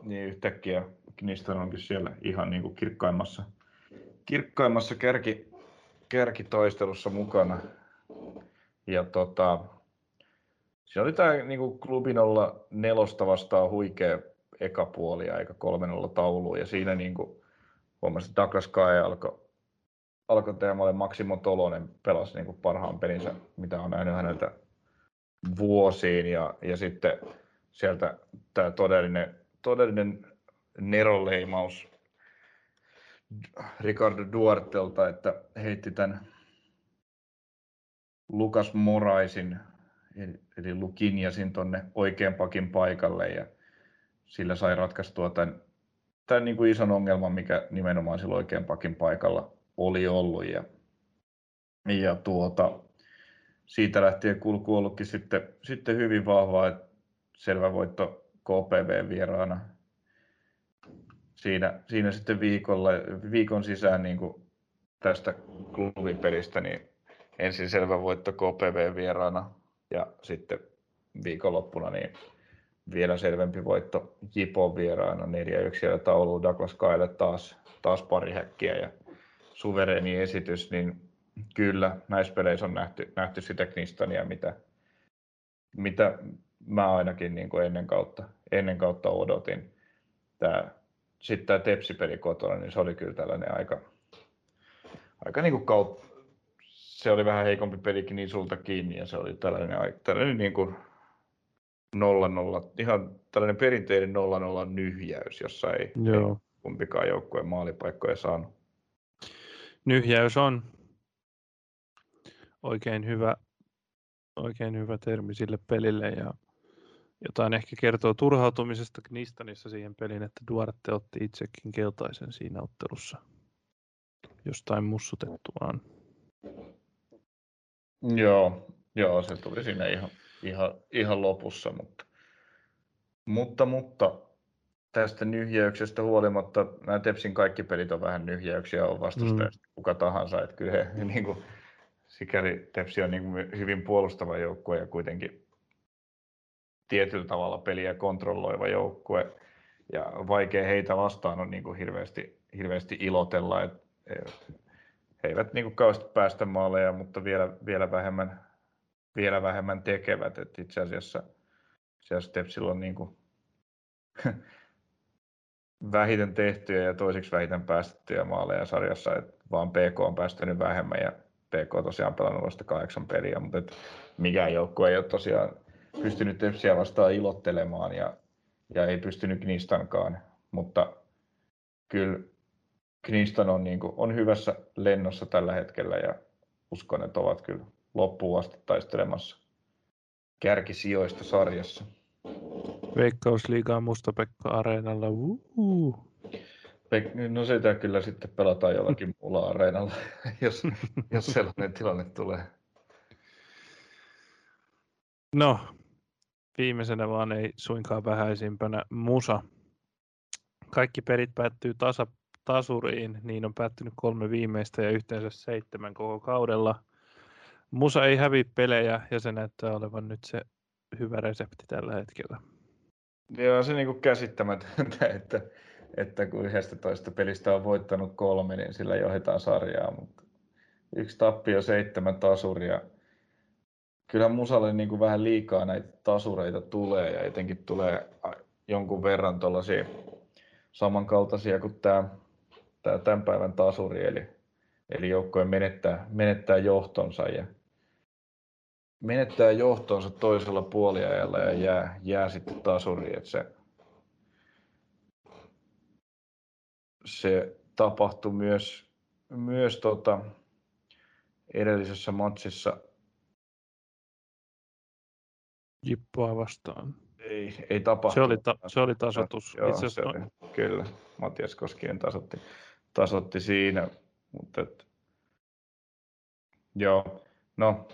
niin yhtäkkiä Kniston onkin siellä ihan niin kuin kirkkaimmassa, kirkkaimmassa kärki, kärkitoistelussa mukana. Ja tota, se oli tämä niin kuin klubin olla nelosta vastaan huikea eka puoli ja eikä kolmen olla taulu. Ja siinä niin kuin, huomasin, että Douglas Kai alkoi alkuteemalle Maksimo Tolonen pelasi niin kuin parhaan pelinsä, mitä on nähnyt häneltä vuosiin. Ja, ja sitten sieltä tämä todellinen, todellinen neroleimaus Ricardo Duartelta, että heitti tämän Lukas Moraisin, eli Lukinjasin tuonne oikean pakin paikalle ja sillä sai ratkaistua tämän, tämän niin kuin ison ongelman, mikä nimenomaan sillä oikean pakin paikalla oli ollut. Ja, ja tuota, siitä lähtien kulku ollutkin sitten, sitten hyvin vahvaa, että selvä voitto KPV vieraana. Siinä, siinä sitten viikolla, viikon sisään niin kuin tästä klubipelistä, niin ensin selvä voitto KPV vieraana ja sitten viikonloppuna niin vielä selvempi voitto Jipon vieraana 4-1 ja tauluun Douglas Kaille taas, taas pari häkkiä ja suvereeni esitys, niin kyllä näissä peleissä on nähty, nähty sitä Knistania, mitä, mitä mä ainakin niin kuin ennen, kautta, ennen kautta odotin. Tää, sitten tämä Tepsi-peli kotona, niin se oli kyllä tällainen aika, aika niin kuin kaut, se oli vähän heikompi pelikin niin sulta kiinni ja se oli tällainen, tällainen niin kuin 0-0, ihan tällainen perinteinen 0-0 nyhjäys, jossa ei, Joo. ei kumpikaan joukkueen maalipaikkoja saanut nyhjäys on oikein hyvä, oikein hyvä termi sille pelille ja jotain ehkä kertoo turhautumisesta Knistanissa siihen peliin, että Duarte otti itsekin keltaisen siinä ottelussa jostain mussutettuaan. Joo, joo, se tuli siinä ihan, ihan, ihan lopussa, mutta Mutta, mutta tästä nyhjäyksestä huolimatta nämä Tepsin kaikki pelit on vähän nyhjäyksiä, on vastustajasta mm. kuka tahansa. Että kyllä he, niin kuin, sikäli Tepsi on niin kuin hyvin puolustava joukkue ja kuitenkin tietyllä tavalla peliä kontrolloiva joukkue. Ja vaikea heitä vastaan on niin kuin hirveästi, hirveästi ilotella. että he eivät niin kuin kauheasti päästä maaleja, mutta vielä, vielä, vähemmän, vielä vähemmän tekevät. Et itse asiassa, itse asiassa Tepsillä on niin kuin vähiten tehtyjä ja toiseksi vähiten päästettyjä maaleja sarjassa, että vaan PK on päästänyt vähemmän ja PK on tosiaan pelannut vasta kahdeksan peliä, mutta et mikään joukkue ei ole tosiaan pystynyt Tepsiä vastaan ilottelemaan ja, ja ei pystynyt Knistankaan, mutta kyllä Knistan on, niin kuin, on hyvässä lennossa tällä hetkellä ja uskon, että ovat kyllä loppuun asti taistelemassa kärkisijoista sarjassa. Veikkausliigaa Mustapekka Areenalla. Uhuhu. No sitä kyllä sitten pelataan jollakin muulla areenalla, jos, jos sellainen tilanne tulee. No, viimeisenä vaan ei suinkaan vähäisimpänä Musa. Kaikki perit päättyy tasa, tasuriin, niin on päättynyt kolme viimeistä ja yhteensä seitsemän koko kaudella. Musa ei hävi pelejä ja se näyttää olevan nyt se hyvä resepti tällä hetkellä. Joo, se niin käsittämätöntä, että, että kun 11 pelistä on voittanut kolme, niin sillä johdetaan sarjaa, mutta yksi tappio, seitsemän tasuria. Kyllä Musalle niin kuin vähän liikaa näitä tasureita tulee ja etenkin tulee jonkun verran tuollaisia samankaltaisia kuin tämä, tämä tämän päivän tasuri, eli, eli joukkojen menettää, menettää johtonsa ja menettää johtonsa toisella puoliajalla ja jää, jää sitten tasuriin. Että se, se tapahtui myös, myös tota, edellisessä matsissa. Jippoa vastaan. Ei, ei tapahtunut. Se oli, ta, se oli tasoitus. Joo, Itse se oli, kyllä. Matias Koskien tasotti, tasotti siinä. Mutta et, joo, no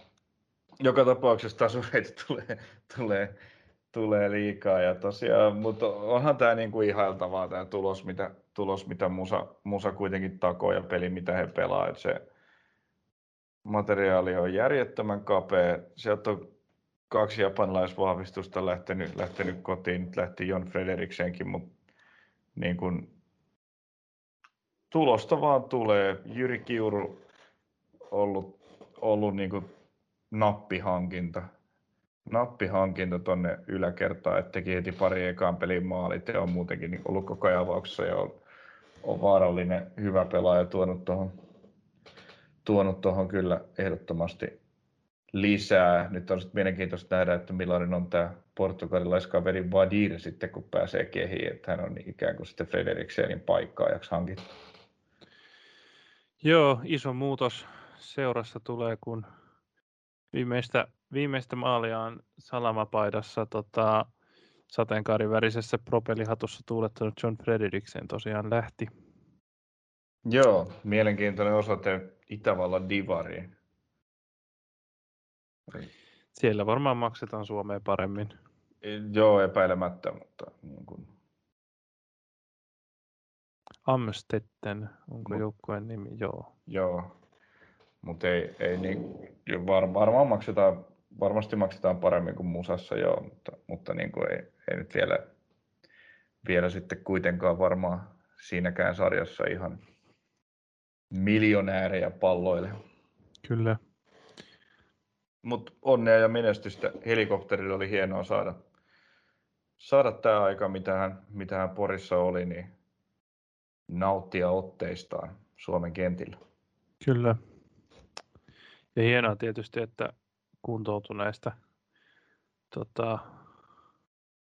joka tapauksessa tasureita tulee, tulee, tulee liikaa. Ja tosiaan, mutta onhan tämä niinku ihailtavaa tämä tulos, mitä, tulos, mitä Musa, Musa kuitenkin takoo ja peli, mitä he pelaa. Et se materiaali on järjettömän kapea. Sieltä on kaksi japanilaisvahvistusta lähtenyt, lähtenyt kotiin. Nyt lähti Jon Frederiksenkin, mutta niin kun, tulosta vaan tulee. Jyri Kiuru ollut, ollut niin kuin nappihankinta. Nappihankinta tuonne yläkertaan, että teki heti pari ekaan pelin maalit ja on muutenkin niin ollut koko ajan avauksessa ja on, on vaarallinen, hyvä pelaaja tuonut tuohon tuonut tuohon kyllä ehdottomasti lisää. Nyt on sitten mielenkiintoista nähdä, että millainen on tämä portugalilaiskaveri Vadir sitten, kun pääsee kehiin, että hän on ikään kuin sitten Frederiksenin paikkaajaksi hankittu. Joo, iso muutos seurassa tulee, kun Viimeistä, viimeistä maalia on salamapaidassa tota, sateenkaarivärisessä propellihatussa tuulettanut John Frederiksen tosiaan lähti. Joo, mielenkiintoinen osoite Itävallan divariin. Siellä varmaan maksetaan Suomeen paremmin. Joo, epäilemättä, mutta niin kuin... Amstetten, onko Mut... joukkueen nimi? Joo. Joo, mutta ei, ei niin, var, varmaan maksetaan, varmasti maksetaan paremmin kuin musassa joo, mutta, mutta niin kuin ei, ei, nyt vielä, vielä sitten kuitenkaan varmaan siinäkään sarjassa ihan miljonäärejä palloille. Kyllä. Mutta onnea ja menestystä. Helikopterilla oli hienoa saada, saada tämä aika, mitä hän, mitä hän Porissa oli, niin nauttia otteistaan Suomen kentillä. Kyllä. Ja hienoa tietysti, että kuntoutuneista tota,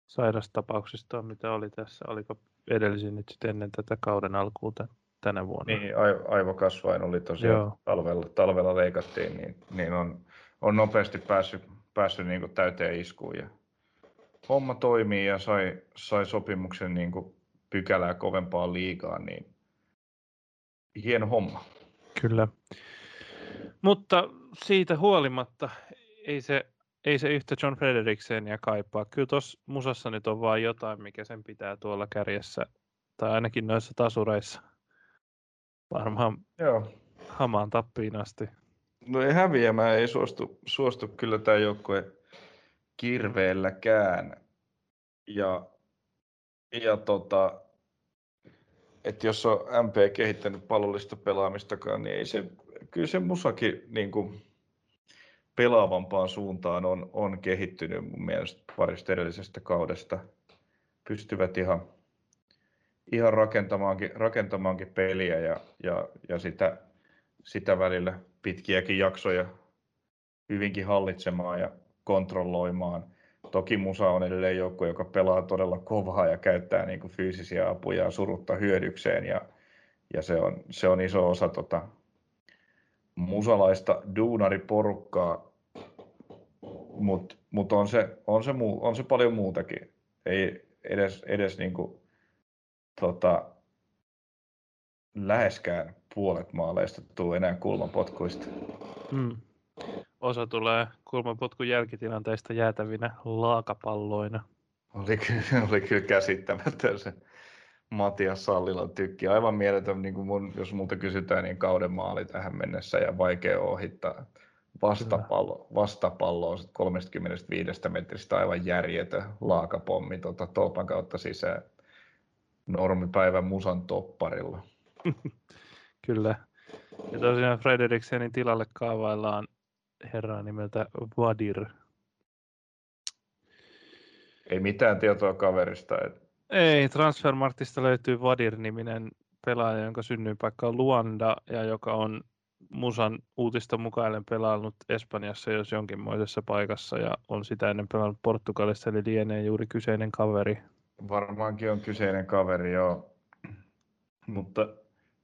sairastapauksista, mitä oli tässä, oliko edellisin nyt sitten ennen tätä kauden alkuun tänä vuonna? Niin, aivokasvain oli tosiaan Joo. talvella, talvella leikattiin, niin, niin on, on nopeasti päässyt, päässyt niin kuin täyteen iskuun ja homma toimii ja sai, sai sopimuksen niin kuin pykälää kovempaa liikaa, niin hieno homma. Kyllä. Mutta siitä huolimatta ei se ei se yhtä John Frederiksenia kaipaa. Kyllä tuossa musassa nyt on vaan jotain, mikä sen pitää tuolla kärjessä, tai ainakin noissa tasureissa. Varmaan Joo. hamaan tappiin asti. No ei häviämään, ei suostu, suostu kyllä tämä joukkue kirveelläkään. Ja, ja tota, että jos on MP kehittänyt pallollista pelaamistakaan, niin ei se, kyllä se musakin niin kuin pelaavampaan suuntaan on, on kehittynyt mun mielestä parista edellisestä kaudesta. Pystyvät ihan, ihan rakentamaankin, rakentamaankin peliä ja, ja, ja sitä, sitä välillä pitkiäkin jaksoja hyvinkin hallitsemaan ja kontrolloimaan. Toki Musa on edelleen joukko, joka pelaa todella kovaa ja käyttää niin kuin fyysisiä apuja surutta hyödykseen ja, ja se, on, se on iso osa tota, musalaista duunariporukkaa, mutta mut on, se, on, se muu, on se paljon muutakin. Ei edes, edes niin kuin, tota, läheskään puolet maaleista tule enää kulmapotkuista. Mm. Osa tulee kulmapotkun jälkitilanteista jäätävinä laakapalloina. Oli kyllä, oli kyllä käsittämätön se Matias Sallilan tykki. Aivan mieletön, niin kuin mun, jos multa kysytään, niin kauden maali tähän mennessä ja vaikea ohittaa. Vastapallo, vastapallo on 35 metristä aivan järjetön laakapommi tuota, tolpan kautta sisään normipäivän musan topparilla. Kyllä. Ja tosiaan Frederiksenin tilalle kaavaillaan herraa nimeltä Vadir. Ei mitään tietoa kaverista. Et... Ei, Transfermarktista löytyy Vadir-niminen pelaaja, jonka synnyinpaikka on Luanda ja joka on Musan uutista mukaillen pelannut Espanjassa jos jonkinmoisessa paikassa ja on sitä ennen pelannut Portugalissa, eli lienee juuri kyseinen kaveri. Varmaankin on kyseinen kaveri, joo. Mutta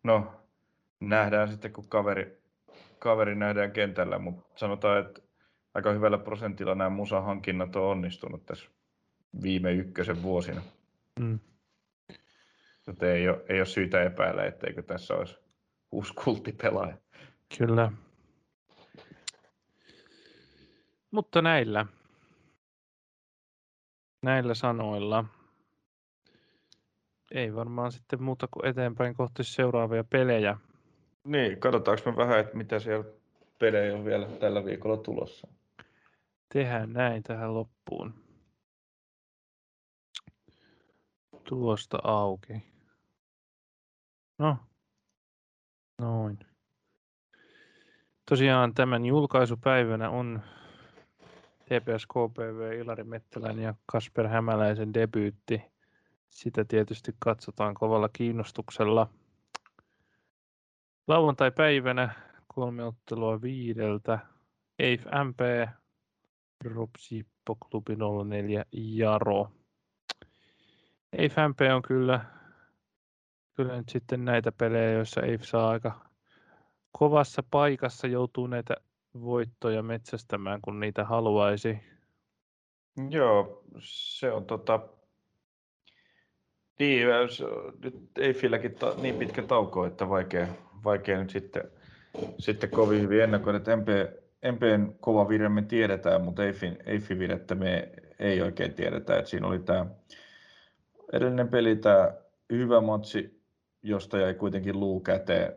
no, nähdään sitten, kun kaveri, kaveri nähdään kentällä, mutta sanotaan, että aika hyvällä prosentilla nämä musahankinnat on onnistunut tässä viime ykkösen vuosina. Mm. Joten ei ole, ei ole syytä epäillä, etteikö tässä olisi uusi kulttipelaaja. Kyllä. Mutta näillä, näillä sanoilla ei varmaan sitten muuta kuin eteenpäin kohti seuraavia pelejä. Niin, katsotaanko me vähän, että mitä siellä pelejä on vielä tällä viikolla tulossa. Tehdään näin tähän loppuun. Tuosta auki. No, noin. Tosiaan tämän julkaisupäivänä on TPS KPV Ilari Mettälän ja Kasper Hämäläisen debyytti. Sitä tietysti katsotaan kovalla kiinnostuksella. Lauantai-päivänä kolme ottelua viideltä. EIF MP, Ropsippo Klubi 04 Jaro. EIF MP on kyllä, kyllä nyt sitten näitä pelejä, joissa EIF saa aika kovassa paikassa, joutuu näitä voittoja metsästämään, kun niitä haluaisi. Joo, se on tota, niin, nyt Eifilläkin ta, niin pitkä tauko, että vaikea, vaikea nyt sitten, sitten kovin hyvin ennakoida, MP, MPn kova vire me tiedetään, mutta Eiffin, Eiffin virettä me ei oikein tiedetä. Että siinä oli tämä edellinen peli, tämä hyvä matsi, josta jäi kuitenkin luu käteen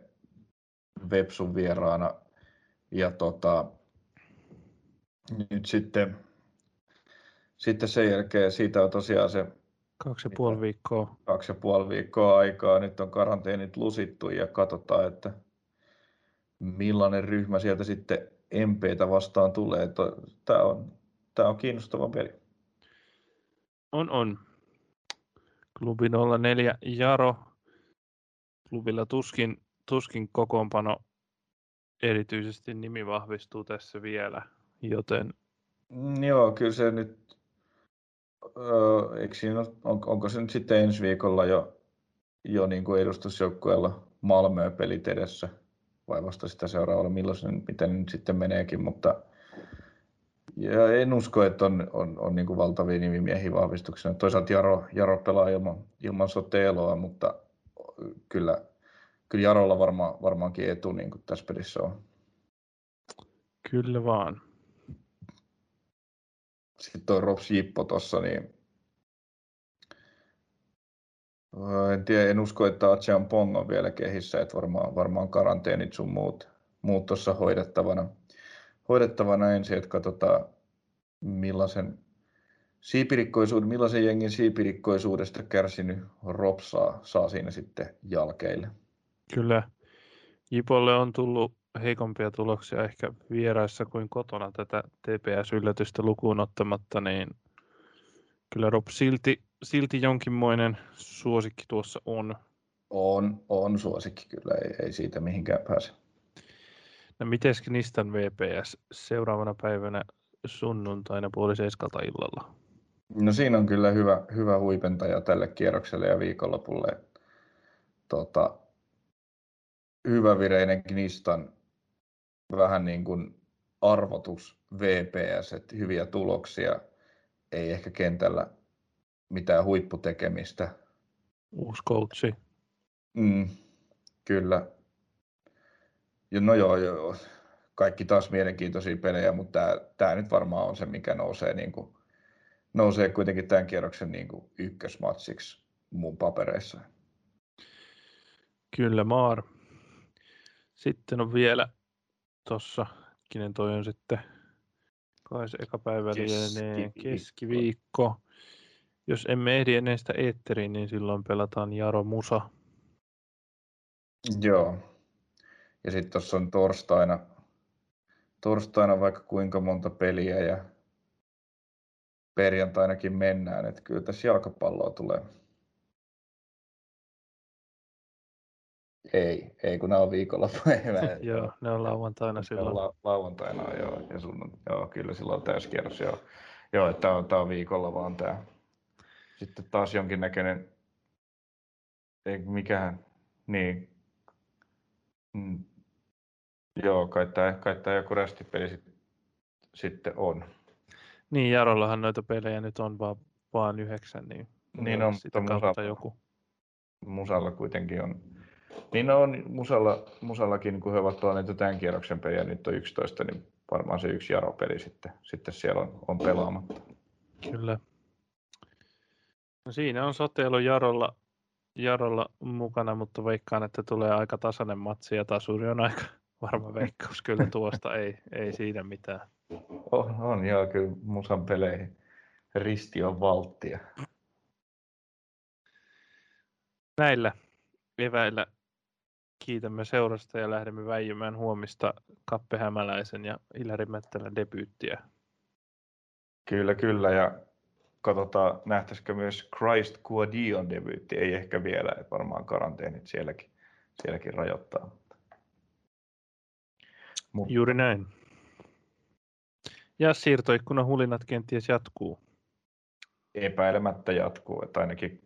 Vepsun vieraana. Ja tota, nyt sitten, sitten sen jälkeen siitä on tosiaan se Kaksi ja puoli viikkoa. Kaksi ja puoli viikkoa aikaa. Nyt on karanteenit lusittu ja katsotaan, että millainen ryhmä sieltä sitten MPtä vastaan tulee. Tämä on, tämä on kiinnostava peli. On, on. Klubi 04 Jaro. Klubilla tuskin, tuskin kokoonpano erityisesti nimi vahvistuu tässä vielä, joten... Mm, joo, kyllä se nyt öö, siinä, on, onko se nyt sitten ensi viikolla jo, jo niin kuin edustusjoukkueella Malmöä pelit edessä vai vasta sitä seuraavalla, milloin se, miten nyt sitten meneekin, mutta ja en usko, että on, on, on niin kuin valtavia nimimiehiä vahvistuksena. Toisaalta Jaro, Jaro pelaa ilman, ilman soteeloa, mutta kyllä, kyllä Jarolla varma, varmaankin etu niin kuin tässä pelissä on. Kyllä vaan. sitten toi Rops Jippo tuossa, niin en, tiedä, en usko, että Achean Pong on vielä kehissä, että varmaan, varmaan karanteenit sun muut, muut tuossa hoidettavana, hoidettavana ensin, että katsotaan millaisen siipirikkoisuuden, millaisen jengin siipirikkoisuudesta kärsinyt Rob saa, siinä sitten jalkeille. Kyllä. Jipolle on tullut heikompia tuloksia ehkä vieraissa kuin kotona tätä TPS-yllätystä lukuun ottamatta, niin kyllä Rob silti, silti jonkinmoinen suosikki tuossa on. On, on suosikki kyllä, ei, ei siitä mihinkään pääse. No miten Knistan VPS seuraavana päivänä sunnuntaina puoli seiskalta illalla? No siinä on kyllä hyvä, hyvä huipentaja tälle kierrokselle ja viikonlopulle. Tota, hyvä vireinen Knistan, vähän niin kuin arvotus VPS, että hyviä tuloksia, ei ehkä kentällä mitään huipputekemistä. Uusi coachi. Mm, kyllä. Ja no joo, joo, kaikki taas mielenkiintoisia pelejä, mutta tämä, tämä nyt varmaan on se, mikä nousee, niin kuin, nousee kuitenkin tämän kierroksen niin kuin ykkösmatsiksi mun papereissa. Kyllä, Maar. Sitten on vielä tuossa, kenen toi on sitten, kai se eka päivä lienee keskiviikko. Jos emme ehdi ennen sitä eetteriin, niin silloin pelataan Jaro Musa. Joo. Ja sitten tuossa on torstaina, torstaina vaikka kuinka monta peliä ja perjantainakin mennään, että kyllä tässä jalkapalloa tulee. Ei, ei kun nämä on viikonloppuja. joo, ne on lauantaina silloin. La- lauantaina, joo, ja sun, joo, kyllä silloin on täyskierros, joo. Joo, että tämä on, tämä on viikolla vaan tämä. Sitten taas jonkinnäköinen, ei mikään, niin, mm, joo, kai tämä, kai tämä joku rästipeli sit, sitten on. Niin, Jarollahan noita pelejä nyt on vaan, vaan yhdeksän, niin, niin on, sitä kautta joku. Musalla kuitenkin on niin on Musalla, Musallakin, kun he ovat pelanneet tämän kierroksen peliä, nyt on 11, niin varmaan se yksi Jaro-peli sitten, sitten siellä on, on pelaamatta. Kyllä. No siinä on Sotelo Jarolla, Jarolla mukana, mutta veikkaan, että tulee aika tasainen matsi ja tasuri on aika varma veikkaus kyllä tuosta, ei, ei siinä mitään. On, on joo, kyllä Musan peleihin risti on valttia. Näillä eväillä kiitämme seurasta ja lähdemme väijymään huomista Kappe Hämäläisen ja Ilari Mättälän debyyttiä. Kyllä, kyllä. Ja katsotaan, nähtäisikö myös Christ Guadion debyytti. Ei ehkä vielä, varmaan karanteenit sielläkin, sielläkin rajoittaa. Mutta... Juuri näin. Ja siirtoikkunan hulinat kenties jatkuu. Epäilemättä jatkuu, että ainakin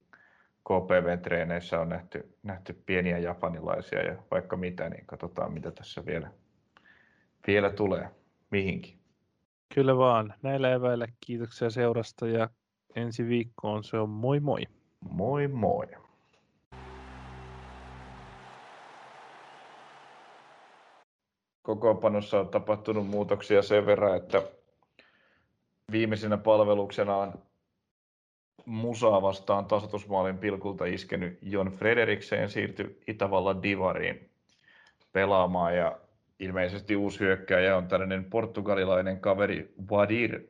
KPV-treeneissä on nähty, nähty pieniä japanilaisia ja vaikka mitä, niin katsotaan mitä tässä vielä, vielä tulee mihinkin. Kyllä vaan. Näillä eväillä kiitoksia seurasta ja ensi viikkoon se on moi moi. Moi moi. Kokoonpanossa on tapahtunut muutoksia sen verran, että viimeisenä palveluksena on musaa vastaan tasotusmaalin pilkulta iskenyt Jon Frederiksen siirtyi Itävallan divariin pelaamaan ja ilmeisesti uusi hyökkääjä on tällainen portugalilainen kaveri Wadir.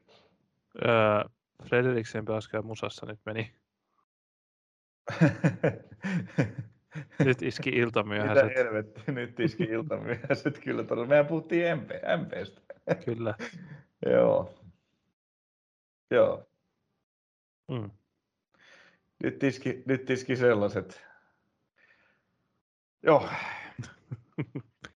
Öö, Frederiksen pelasi musassa nyt meni. nyt iski iltamyöhäiset. Mitä helvetti, nyt iski iltamyöhäiset kyllä todella. Mehän puhuttiin MP, MPstä. kyllä. Joo. Joo. Mm. Nyt iski, nyt iski sellaiset. Joo.